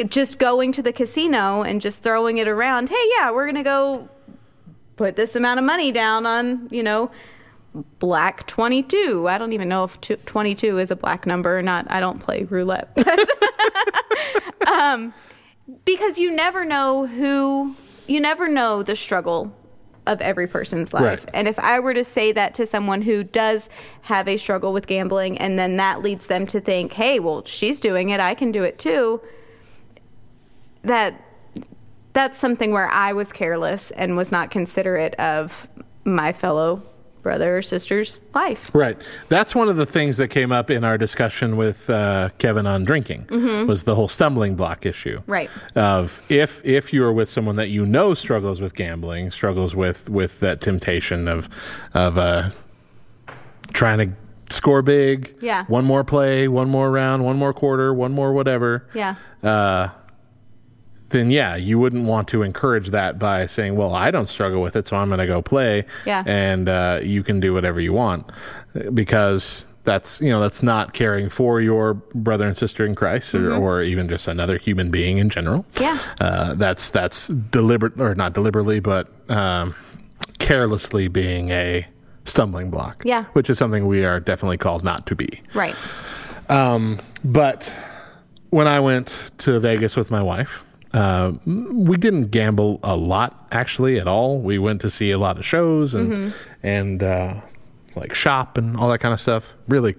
Just going to the casino and just throwing it around. Hey, yeah, we're going to go put this amount of money down on, you know, black 22. I don't even know if 22 is a black number or not. I don't play roulette. um, because you never know who, you never know the struggle of every person's life. Right. And if I were to say that to someone who does have a struggle with gambling and then that leads them to think, "Hey, well, she's doing it, I can do it too." That that's something where I was careless and was not considerate of my fellow brother or sister's life. Right. That's one of the things that came up in our discussion with uh, Kevin on drinking was the whole stumbling block issue. Mm-hmm. Right. Of if if you are with someone that you know struggles with gambling, struggles with with that temptation of of uh, trying to score big. Yeah. One more play, one more round, one more quarter, one more whatever. Yeah. Uh, then yeah, you wouldn't want to encourage that by saying, "Well, I don't struggle with it, so I'm going to go play." Yeah. and uh, you can do whatever you want because that's you know that's not caring for your brother and sister in Christ or, or even just another human being in general. Mm-hmm. Yeah. uh, that's that's deliberate or not deliberately, but um, carelessly being a stumbling block. Yeah. which is something we are definitely called not to be. Right. But when I went to Vegas with my wife, uh, we didn't gamble a lot actually at all. We went to see a lot of shows and and uh, like shop and all that kind of stuff. Really,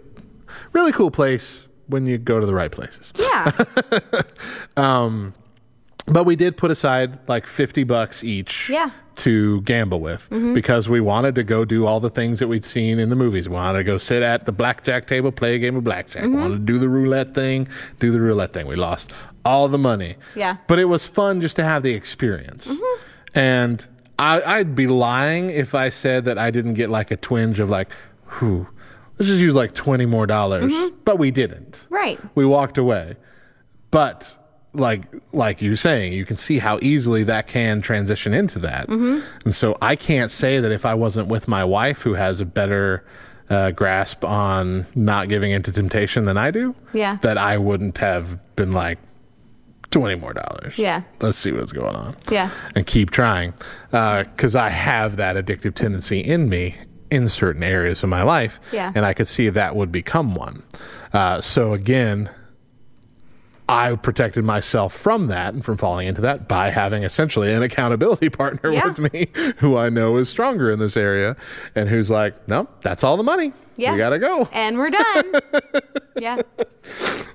really cool place when you go to the right places. Yeah. um, But we did put aside like fifty bucks each. Yeah. To gamble with because we wanted to go do all the things that we'd seen in the movies. We wanted to go sit at the blackjack table, play a game of blackjack. We wanted to do the roulette thing, do the roulette thing. We lost all the money. Yeah. But it was fun just to have the experience. And I, I'd be lying if I said that I didn't get like a twinge of like, whew, let's just use like 20 more dollars. But we didn't. Right. We walked away. But like like you're saying, you can see how easily that can transition into that. Mm-hmm. And so I can't say that if I wasn't with my wife who has a better uh, grasp on not giving into temptation than I do, Yeah. that I wouldn't have been like twenty more dollars. Yeah. let's see what's going on. Yeah. and keep trying because I have that addictive tendency in me in certain areas of my life. Yeah. and I could see that would become one. Uh, so again. I protected myself from that and from falling into that by having essentially an accountability partner Yeah. with me who I know is stronger in this area and who's like, no, that's all the money. Yeah. We got to go. and we're done. yeah.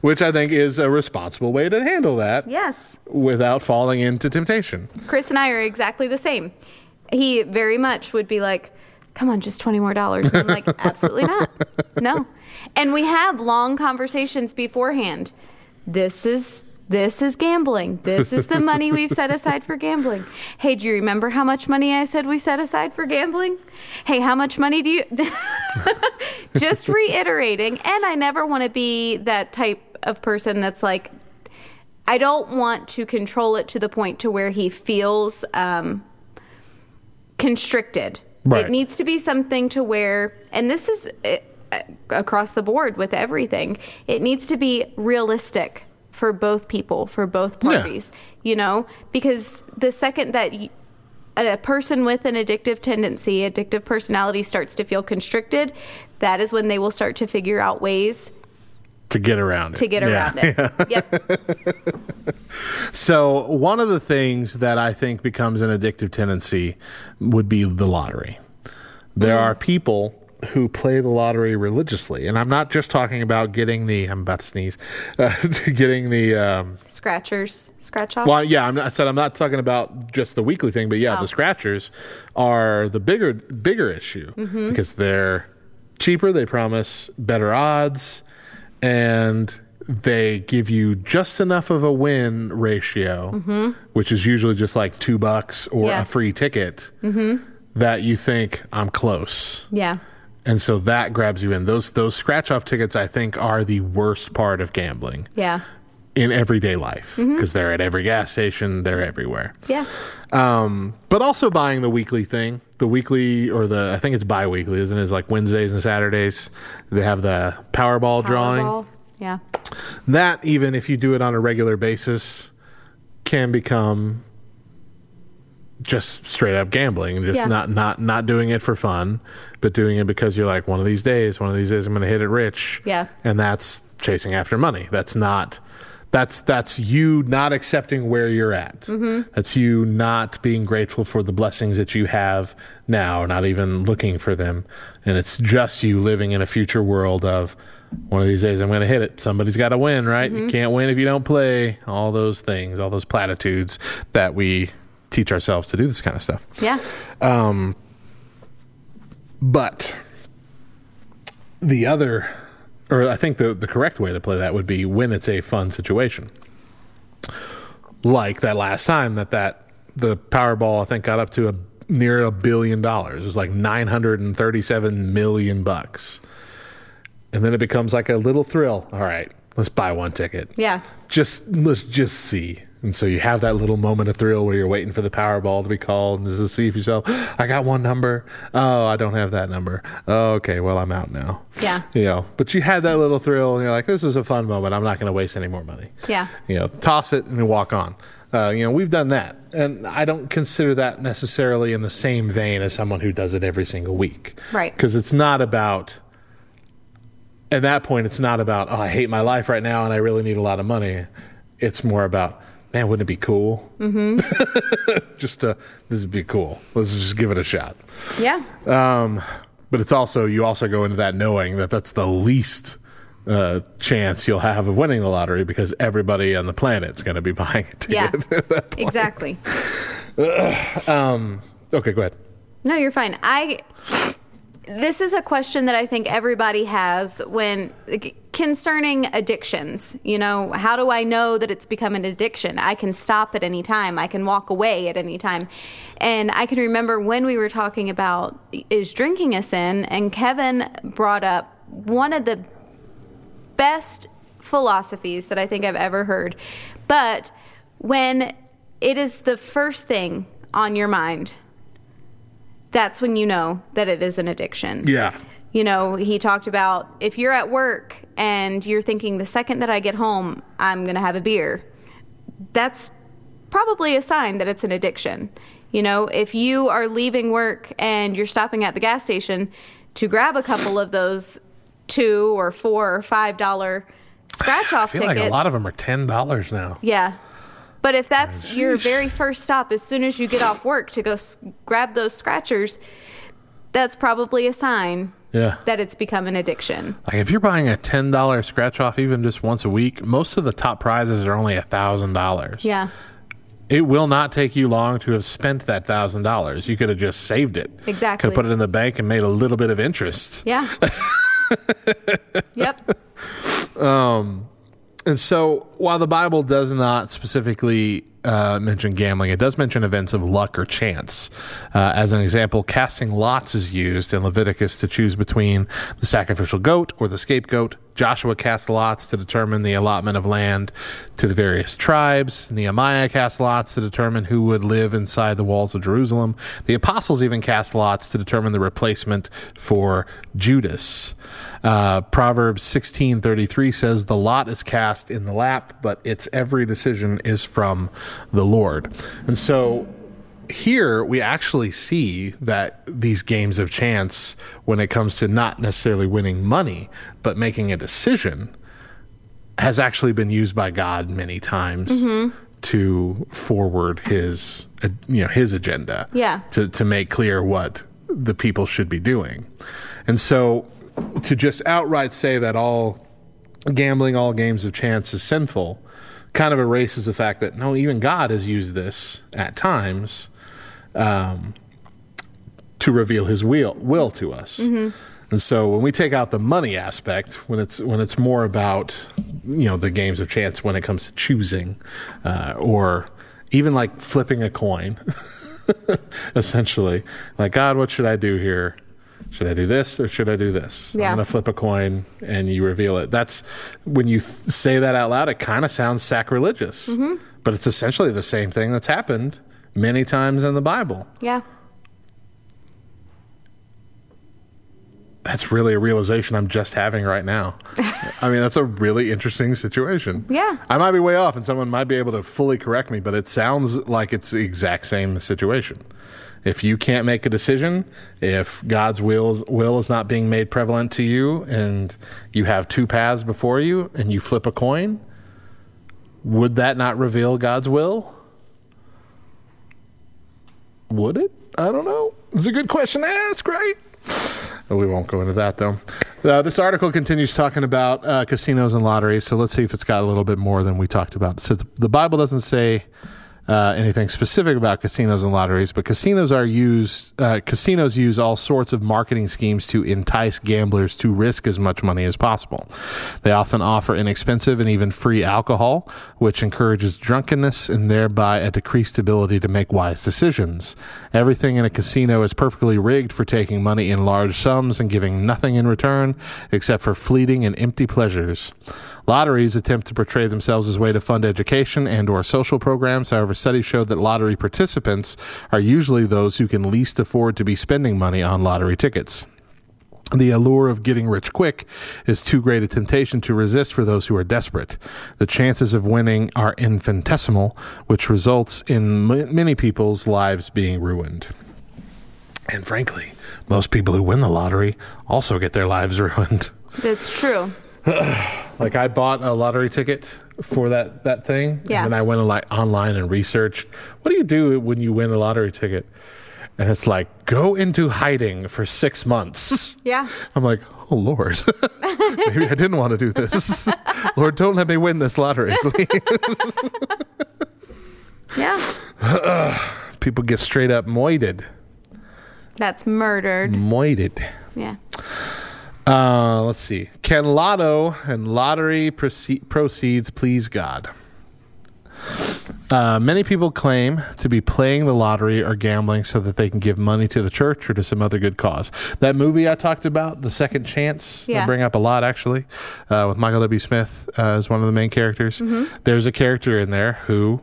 Which I think is a responsible way to handle that Yes. without falling into temptation. Chris and I are exactly the same. He very much would be like, come on, just 20 more dollars. And I'm like, absolutely not. No. And we have long conversations beforehand. This is this is gambling. This is the money we've set aside for gambling. Hey, do you remember how much money I said we set aside for gambling? Hey, how much money do you just reiterating and I never want to be that type of person that's like I don't want to control it to the point to where he feels um, constricted. Right. It needs to be something to where, and this is across the board with everything. It needs to be realistic for both people, for both Yeah. parties. You know, because the second that y a person with an addictive tendency, addictive personality starts to feel constricted, that is when they will start to figure out ways To get around it. to get Yeah. around it. Yep. So, one of the things that I think becomes an addictive tendency would be the lottery. There Mm. are people who play the lottery religiously, and I'm not just talking about getting the. I'm about to sneeze. Uh, getting the. Um, Scratchers, scratch off. well, yeah, I'm not, I said I'm not talking about just the weekly thing, but yeah, Oh. the scratchers are the bigger bigger issue Mm-hmm. because they're cheaper. They promise better odds, and they give you just enough of a win ratio, which is usually just like two bucks or Mm-hmm. Yeah. a free ticket. That you think I'm close, Yeah. And so that grabs you in. Those those scratch off tickets, I think, are the worst part of gambling Yeah. in everyday life Mm-hmm. because they're at every gas station, they're everywhere. Yeah. Um, but also buying the weekly thing, the weekly or the I think it's bi-weekly, isn't it? It's like Wednesdays and Saturdays. They have the Powerball drawing. Yeah. That even if you do it on a regular basis, can become just straight up gambling and just Yeah. not not not doing it for fun, but doing it because you're like one of these days, one of these days I'm going to hit it rich. Yeah. and that's chasing after money. That's not That's that's you not accepting where you're at. Mm-hmm. That's you not being grateful for the blessings that you have now, not even looking for them, and it's just you living in a future world of one of these days I'm going to hit it. Somebody's got to win, right? You mm-hmm. can't win if you don't play. All those things, all those platitudes that we teach ourselves to do this kind of stuff. Yeah. Um, but the other, or I think the, the correct way to play that would be when it's a fun situation. Like that last time that that the Powerball I think got up to a near a billion dollars. It was like 937 million bucks. And then it becomes like a little thrill. All right, let's buy one ticket Yeah. just let's just see. And so you have that little moment of thrill where you're waiting for the Powerball to be called and just to see if yourself, I got one number. Oh, I don't have that number. Oh, okay, well I'm out now. Yeah. You know, but you had that little thrill and you're like, this is a fun moment. I'm not going to waste any more money. Yeah. You know, toss it and walk on. Uh, you know, we've done that. And I don't consider that necessarily in the same vein as someone who does it every single week. Right. Because it's not about at that point, it's not about, oh, I hate my life right now and I really need a lot of money. It's more about, man, wouldn't it be cool? Mm-hmm. just to, this would be cool. Let's just give it a shot. Yeah. Um, but it's also, you also go into that knowing that that's the least uh, chance you'll have of winning the lottery because everybody on the planet's going to be buying a ticket. Yeah. exactly. okay, go ahead. No, you're fine. I this is a question that I think everybody has when concerning addictions. You know, how do I know that it's become an addiction? I can stop at any time. I can walk away at any time. And I can remember when we were talking about is drinking a sin and Kevin brought up one of the best philosophies that I think I've ever heard. But when it is the first thing on your mind, that's when you know that it is an addiction. Yeah. You know, he talked about if you're at work and you're thinking the second that I get home, I'm going to have a beer. That's probably a sign that it's an addiction. You know, if you are leaving work and you're stopping at the gas station to grab a couple of those two or four or five dollar scratch I off feel tickets. like a lot of them are $10 now. Yeah. But if that's oh, your very first stop as soon as you get off work to go s- grab those scratchers, that's probably a sign Yeah. that it's become an addiction. Like if you're buying a ten dollar scratch off even just once a week, most of the top prizes are only a thousand dollars. Yeah. It will not take you long to have spent that thousand dollars. You could have just saved it. Exactly. Could have put it in the bank and made a little bit of interest. Yeah. yep. Um, And so, while the Bible does not specifically uh, mention gambling, it does mention events of luck or chance. Uh, as an example, casting lots is used in Leviticus to choose between the sacrificial goat or the scapegoat. Joshua cast lots to determine the allotment of land to the various tribes. Nehemiah cast lots to determine who would live inside the walls of Jerusalem. The apostles even cast lots to determine the replacement for Judas. Uh, Proverbs sixteen thirty three says, "The lot is cast in the lap, but its every decision is from the Lord." And so, here we actually see that these games of chance, when it comes to not necessarily winning money, but making a decision, has actually been used by God many times mm-hmm. to forward his, you know, his agenda. Yeah. To to make clear what the people should be doing, and so to just outright say that all gambling, all games of chance is sinful, kind of erases the fact that no, even God has used this at times um, to reveal His will will to us. And so when we take out the money aspect, when it's when it's more about you know the games of chance when it comes to choosing, uh, or even like flipping a coin, essentially, like God, what should I do here? Should I do this or should I do this? Yeah. I'm going to flip a coin and you reveal it. That's when you th- say that out loud, it kind of sounds sacrilegious, but it's essentially the same thing that's happened many times in the Bible. Yeah. That's really a realization I'm just having right now. I mean, that's a really interesting situation. Yeah. I might be way off and someone might be able to fully correct me, but it sounds like it's the exact same situation. If you can't make a decision, if God's will is, will is not being made prevalent to you and you have two paths before you and you flip a coin, would that not reveal God's will? Would it? I don't know. It's a good question to ask, right? We won't go into that though. Uh, this article continues talking about uh, casinos and lotteries, so let's see if it's got a little bit more than we talked about. So the, the Bible doesn't say uh, anything specific about casinos and lotteries, but casinos are used. Uh, casinos use all sorts of marketing schemes to entice gamblers to risk as much money as possible. They often offer inexpensive and even free alcohol, which encourages drunkenness and thereby a decreased ability to make wise decisions. Everything in a casino is perfectly rigged for taking money in large sums and giving nothing in return except for fleeting and empty pleasures. Lotteries attempt to portray themselves as a way to fund education and or social programs. However, studies show that lottery participants are usually those who can least afford to be spending money on lottery tickets. The allure of getting rich quick is too great a temptation to resist for those who are desperate. The chances of winning are infinitesimal, which results in m- many people's lives being ruined. And frankly, most people who win the lottery also get their lives ruined. That's true. Like I bought a lottery ticket for that that thing, Yeah. and then I went like online and researched what do you do when you win a lottery ticket, and it's like go into hiding for six months. Yeah. I'm like, oh Lord, maybe I didn't want to do this. Lord, don't let me win this lottery, please. Yeah. People get straight up moited, That's murdered. moited. Yeah. Uh, let's see. Can lotto and lottery proce- proceeds please God? Uh, many people claim to be playing the lottery or gambling so that they can give money to the church or to some other good cause. That movie I talked about, The Second Chance, I bring up a lot actually, uh, with Michael W. Smith uh, as one of the main characters. There's a character in there who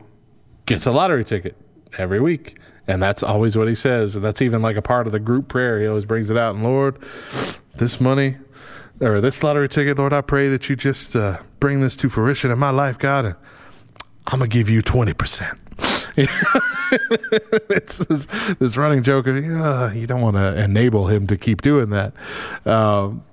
gets a lottery ticket every week. And that's always what he says. And that's even like a part of the group prayer. He always brings it out. And Lord, this money or this lottery ticket, Lord, I pray that you just uh, bring this to fruition in my life, God. And I'm going to give you 20%. it's this, this running joke of, uh, you don't want to enable him to keep doing that. Um,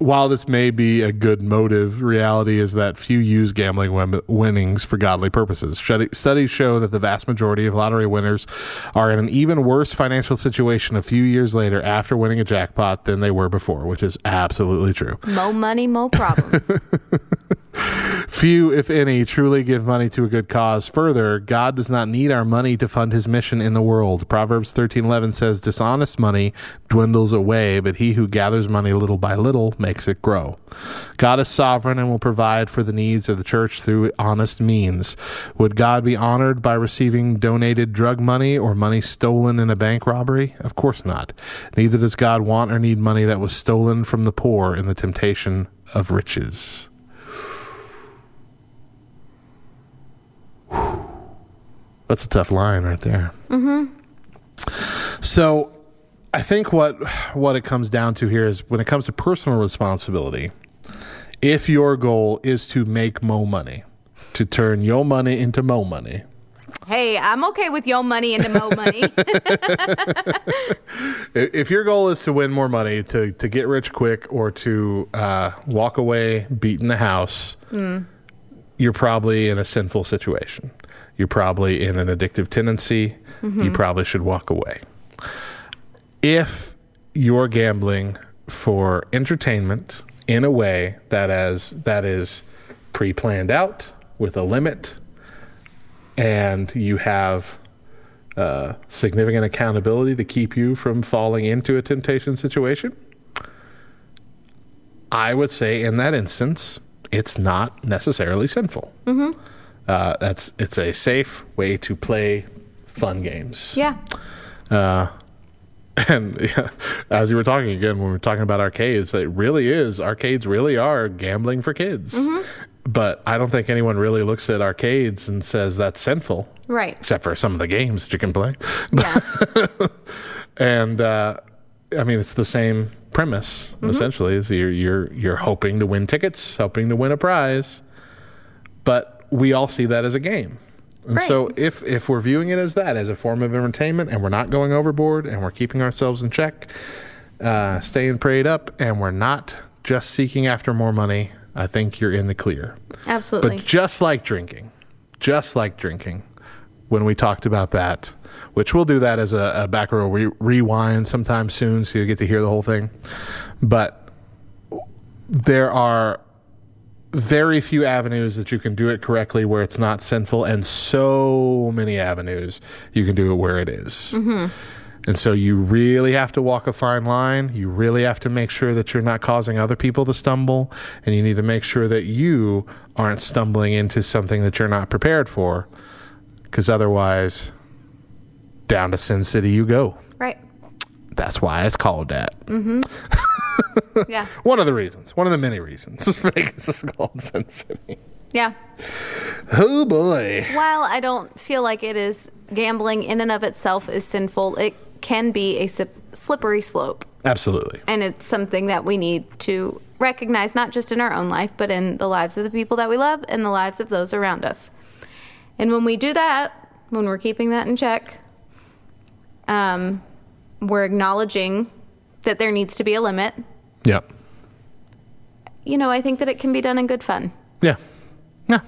while this may be a good motive, reality is that few use gambling win- winnings for godly purposes. Studies show that the vast majority of lottery winners are in an even worse financial situation a few years later after winning a jackpot than they were before, which is absolutely true. Mo money, mo problems. Few, if any, truly give money to a good cause. Further, God does not need our money to fund his mission in the world. Proverbs 13:11 says, "Dishonest money dwindles away, but he who gathers money little by little makes it grow." God is sovereign and will provide for the needs of the church through honest means. Would God be honored by receiving donated drug money or money stolen in a bank robbery? Of course not. Neither does God want or need money that was stolen from the poor in the temptation of riches. That's a tough line right there. Mm-hmm. So, I think what what it comes down to here is when it comes to personal responsibility, if your goal is to make mo money, to turn your money into mo money, hey, I'm okay with yo money into mo money. if your goal is to win more money, to to get rich quick, or to uh, walk away beating the house, you're probably in a sinful situation. You're probably in an addictive tendency. You probably should walk away. If you're gambling for entertainment in a way that as that is pre-planned out with a limit, and you have uh, significant accountability to keep you from falling into a temptation situation, I would say in that instance, it's not necessarily sinful. Mm-hmm. Uh, that's it's a safe way to play fun games. yeah. And yeah, as you were talking again, when we were talking about arcades, it really is arcades really are gambling for kids. But I don't think anyone really looks at arcades and says that's sinful, Right. except for some of the games that you can play. Yeah. and uh, I mean, it's the same premise essentially. Is you're you're you're hoping to win tickets, hoping to win a prize, but we all see that as a game. And so, if if we're viewing it as that, as a form of entertainment, and we're not going overboard, and we're keeping ourselves in check, uh, staying prayed up, and we're not just seeking after more money, I think you're in the clear. Absolutely. But just like drinking, just like drinking, when we talked about that, which we'll do that as a, a back row re- rewind sometime soon, so you get to hear the whole thing. But there are very few avenues that you can do it correctly where it's not sinful, and so many avenues you can do it where it is. Mm-hmm. And so you really have to walk a fine line. You really have to make sure that you're not causing other people to stumble. And you need to make sure that you aren't stumbling into something that you're not prepared for. Because otherwise, down to Sin City you go. That's why it's called that. Yeah. One of the reasons. One of the many reasons. Vegas is called Sin City. Yeah. Oh boy. While I don't feel like it is gambling in and of itself is sinful, it can be a sip- slippery slope. Absolutely. And it's something that we need to recognize, not just in our own life, but in the lives of the people that we love and the lives of those around us. And when we do that, when we're keeping that in check, um, we're acknowledging that there needs to be a limit. Yep. You know, I think that it can be done in good fun. Yeah. Yeah.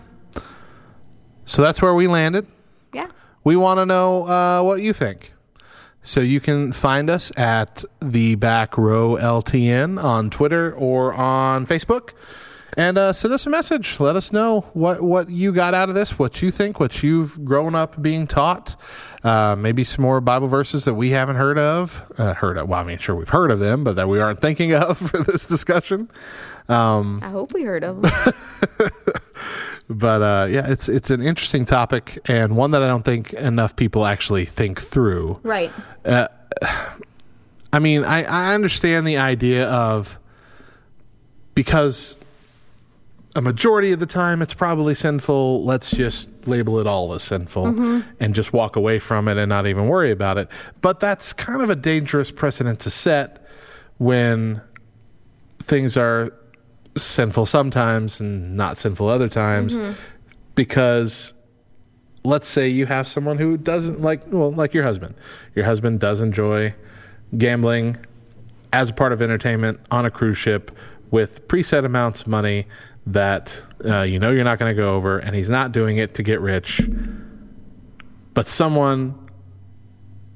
So that's where we landed. Yeah. We want to know uh, what you think. So you can find us at the back row LTN on Twitter or on Facebook, and uh, send us a message. Let us know what what you got out of this, what you think, what you've grown up being taught. Uh, maybe some more Bible verses that we haven't heard of. Uh, heard of? Well, I mean, sure we've heard of them, but that we aren't thinking of for this discussion. I hope we heard of them. but uh, yeah, it's it's an interesting topic and one that I don't think enough people actually think through. right. I mean, I, I understand the idea of because a majority of the time it's probably sinful. Let's just label it all as sinful mm-hmm. and just walk away from it and not even worry about it. But that's kind of a dangerous precedent to set when things are sinful sometimes and not sinful other times. Mm-hmm. Because let's say you have someone who doesn't like well like your husband. Your husband does enjoy gambling as a part of entertainment on a cruise ship with preset amounts of money that uh, you know you're not going to go over and he's not doing it to get rich. But someone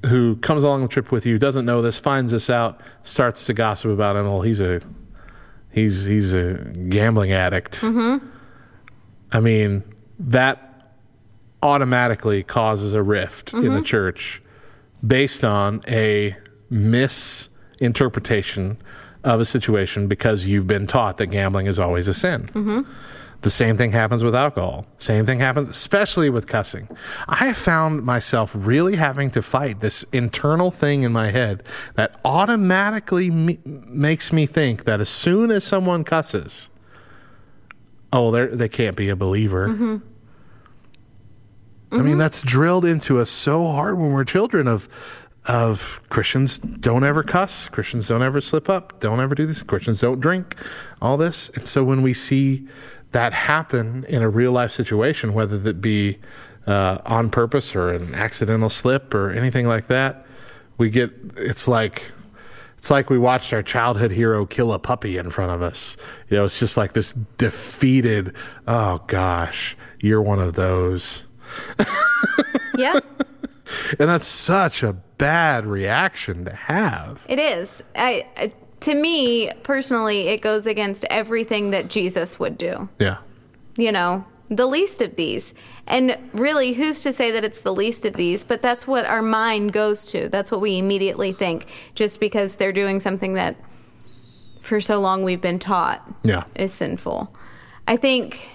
who comes along the trip with you doesn't know this finds this out starts to gossip about him. Well he's a he's he's a gambling addict. I mean that automatically causes a rift in the church based on a misinterpretation of a situation because you've been taught that gambling is always a sin. Mm-hmm. The same thing happens with alcohol. Same thing happens, especially with cussing. I have found myself really having to fight this internal thing in my head that automatically me- makes me think that as soon as someone cusses, oh, they they can't be a believer. Mm-hmm. I mean, mm-hmm. that's drilled into us so hard when we're children of of Christians don't ever cuss, Christians don't ever slip up, don't ever do this, Christians don't drink, all this. And so when we see that happen in a real life situation, whether that be uh, on purpose or an accidental slip or anything like that, we get it's like it's like we watched our childhood hero kill a puppy in front of us. You know, it's just like this defeated, oh gosh, you're one of those. Yeah. And that's such a bad reaction to have. It is. I, I to me personally, it goes against everything that Jesus would do. Yeah. You know, the least of these. And really, who's to say that it's the least of these? But that's what our mind goes to. That's what we immediately think, just because they're doing something that for so long we've been taught Yeah. is sinful. I think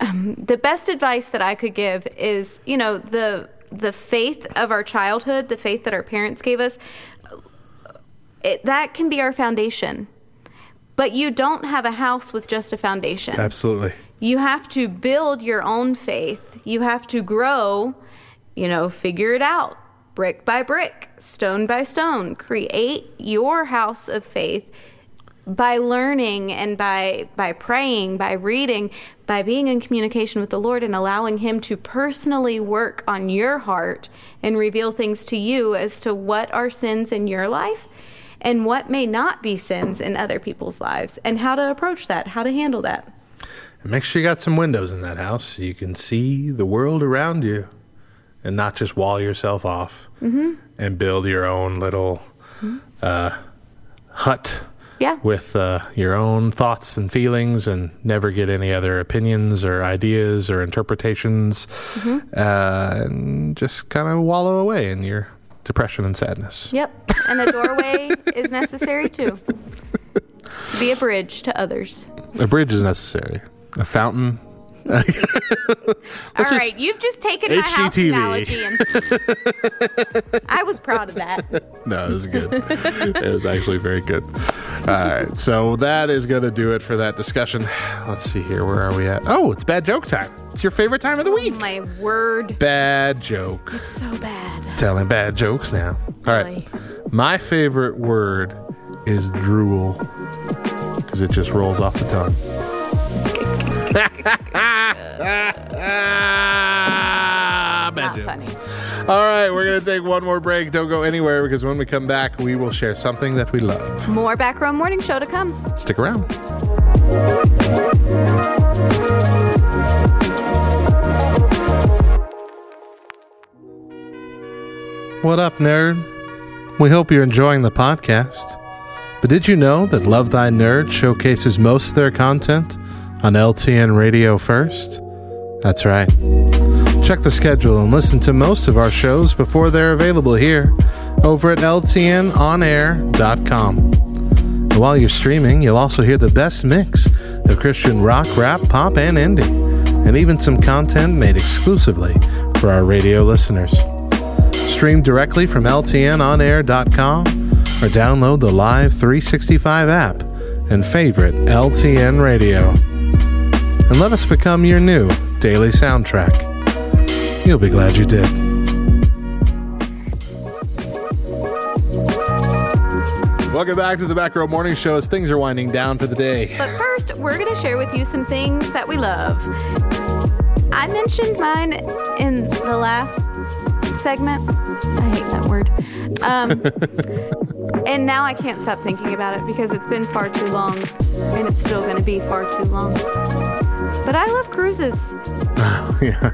um, the best advice that I could give is, you know, the the faith of our childhood, the faith that our parents gave us, it, that can be our foundation. But you don't have a house with just a foundation. Absolutely. You have to build your own faith. You have to grow, you know, figure it out brick by brick, stone by stone. Create your house of faith by learning and by by praying, by reading, by being in communication with the Lord and allowing him to personally work on your heart and reveal things to you as to what are sins in your life and what may not be sins in other people's lives and how to approach that, how to handle that. And make sure you got some windows in that house so you can see the world around you and not just wall yourself off and build your own little uh, hut Yeah. with uh, your own thoughts and feelings and never get any other opinions or ideas or interpretations uh, and just kind of wallow away in your depression and sadness. Yep. And the doorway is necessary too. To be a bridge to others. A bridge is necessary. A fountain. All right, you've just taken my house analogy and I was proud of that. No, it was good. it was actually very good. All right, so that is going to do it for that discussion. Let's see here. Where are we at? Oh, it's bad joke time. It's your favorite time of the oh week. My word. Bad joke. It's so bad. Telling bad jokes now. All right. Really. My favorite word is drool because it just rolls off the tongue. Not funny. All right, we're going to take one more break. Don't go anywhere because when we come back, we will share something that we love. More back row morning show to come. Stick around. What up, nerd? We hope you're enjoying the podcast. But did you know that Love Thy Nerd showcases most of their content on LTN Radio first? That's right. Check the schedule and listen to most of our shows before they're available here over at ltnonair.com. And while you're streaming, you'll also hear the best mix of Christian rock, rap, pop, and indie, and even some content made exclusively for our radio listeners. Stream directly from ltnonair.com or download the Live 365 app and favorite LTN radio. And let us become your new daily soundtrack. You'll be glad you did. Welcome back to the Back Row Morning Show as things are winding down for the day. But first, we're going to share with you some things that we love. I mentioned mine in the last segment. I hate that word. Um, and now I can't stop thinking about it because it's been far too long and it's still going to be far too long. But I love cruises. yeah.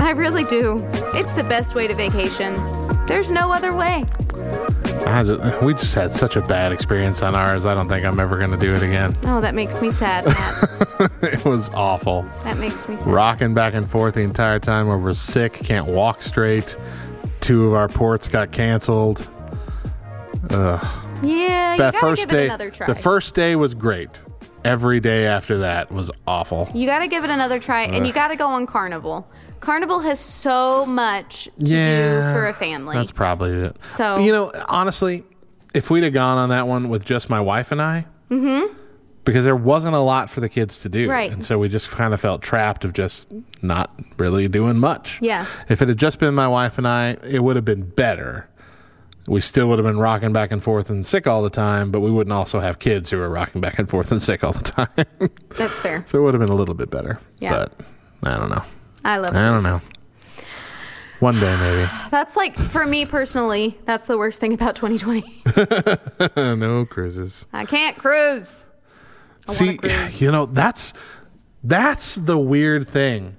I really do. It's the best way to vacation. There's no other way. I just, we just had such a bad experience on ours. I don't think I'm ever going to do it again. Oh, that makes me sad, it was awful. that makes me sad. Rocking back and forth the entire time. where We were sick, can't walk straight. Two of our ports got canceled. Yeah, you That first day, the first day was great. Every day after that was awful. You got to give it another try, and you got to go on Carnival. Carnival has so much to do for a family. That's probably it. So- you know, honestly, if we'd have gone on that one with just my wife and I, because there wasn't a lot for the kids to do, Mm-hmm. Right. And so we just kind of felt trapped of just not really doing much. Yeah. If it had just been my wife and I, it would have been better. We still would have been rocking back and forth and sick all the time, but we wouldn't also have kids who were rocking back and forth and sick all the time. That's fair. so it would have been a little bit better. Yeah. But I don't know. I love. Cruises. I don't know. One day maybe. That's like for me personally. That's the worst thing about 2020. no cruises. I can't cruise. I See, cruise. you know, that's that's the weird thing.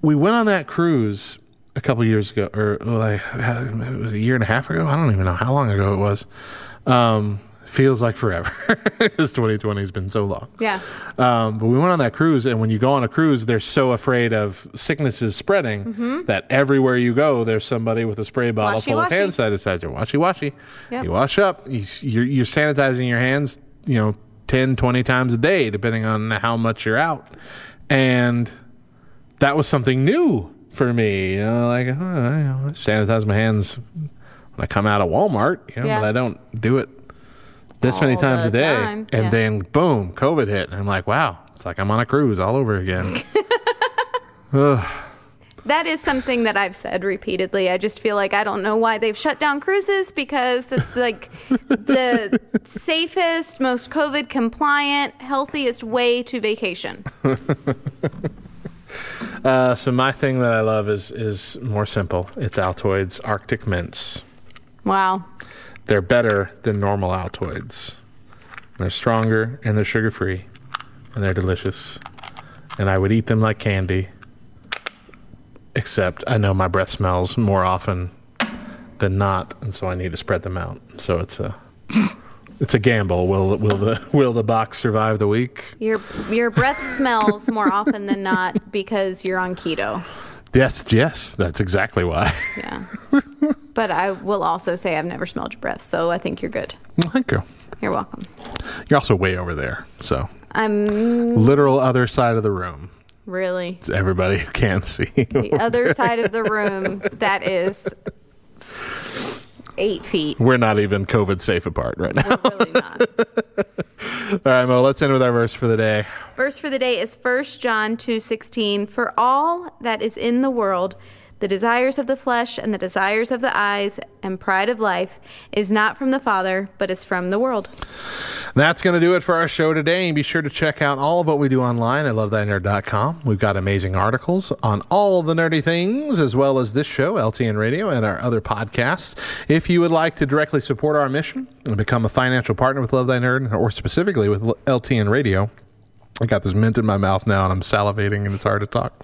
We went on that cruise a couple years ago, or like it was a year and a half ago. I don't even know how long ago it was. Um, feels like forever because 2020 has been so long. Yeah. Um, but we went on that cruise, and when you go on a cruise, they're so afraid of sicknesses spreading that everywhere you go, there's somebody with a spray bottle full of Washy-washy. hand sanitizer. Washy washy. Yep. You wash up. You, you're, you're sanitizing your hands, you know, 10, 20 times a day, depending on how much you're out. And that was something new for me. You know, like, oh, I sanitize my hands when I come out of Walmart, you know, Yeah. but I don't do it this many times a day. time, And yeah. then boom, COVID hit. And I'm like, wow, it's like I'm on a cruise all over again. That is something that I've said repeatedly. I just feel like I don't know why they've shut down cruises because that's like the safest, most COVID compliant, healthiest way to vacation. uh, so my thing that I love is is more simple. It's Altoids Arctic Mints. Wow. They're better than normal Altoids. They're stronger and they're sugar free and they're delicious. And I would eat them like candy. Except I know my breath smells more often than not, and so I need to spread them out. So it's a it's a gamble. Will will the will the box survive the week? Your your breath smells more often than not because you're on keto. Yes, yes, that's exactly why. Yeah. but I will also say I've never smelled your breath, so I think you're good. Thank you. You're welcome. You're also way over there, so I'm literal other side of the room. really It's everybody who can't see. the other side of the room that is eight feet. We're not even COVID safe apart right now. We're really not. All right, Mo, let's end with our verse for the day. Verse for the day is 1 John 2:16 For all that is in the world the desires of the flesh and the desires of the eyes and pride of life is not from the Father but is from the world. That's going to do it for our show today. And be sure to check out all of what we do online at lovethynerd.com. We've got amazing articles on all the nerdy things, as well as this show, LTN Radio, and our other podcasts. If you would like to directly support our mission and become a financial partner with Love Thy Nerd, or specifically with LTN Radio, I got this mint in my mouth now and I'm salivating and it's hard to talk.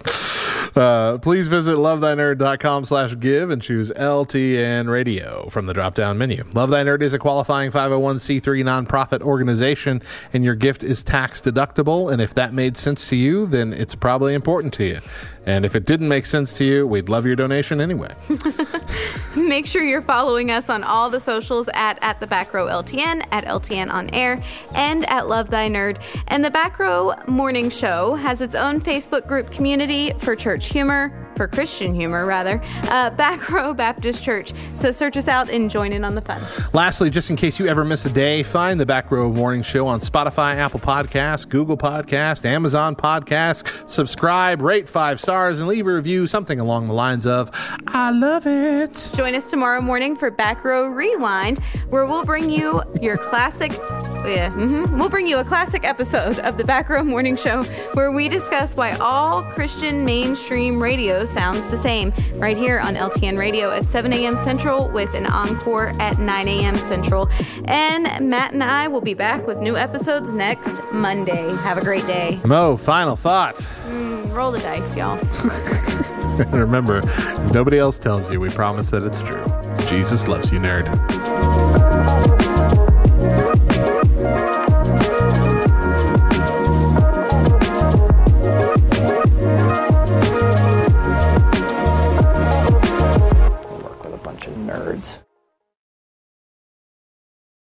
Uh, please visit lovethynerd.com slash give and choose LTN radio from the drop down menu. Love Thy Nerd is a qualifying 501c3 nonprofit organization and your gift is tax deductible. And if that made sense to you, then it's probably important to you. And if it didn't make sense to you, we'd love your donation anyway. Make sure you're following us on all the socials at at the back row LTN, at LTN on air, and at Love Thy Nerd. And the Back Row Morning Show has its own Facebook group community for church humor, for Christian humor rather, uh, Back Row Baptist Church. So search us out and join in on the fun. Lastly, just in case you ever miss a day, find the Back Row Morning Show on Spotify, Apple Podcasts, Google Podcasts, Amazon Podcasts. Subscribe, rate five stars, and leave a review, something along the lines of, I love it. Join us tomorrow morning for Back Row Rewind, where we'll bring you your classic. Yeah, hmm we'll bring you a classic episode of the Back Row Morning Show where we discuss why all Christian mainstream radio sounds the same. Right here on LTN Radio at 7 a.m. Central with an encore at 9 a.m. Central. And Matt and I will be back with new episodes next Monday. Have a great day. Mo, final thought. Roll the dice, y'all. And remember, if nobody else tells you, we promise that it's true. Jesus loves you, nerd.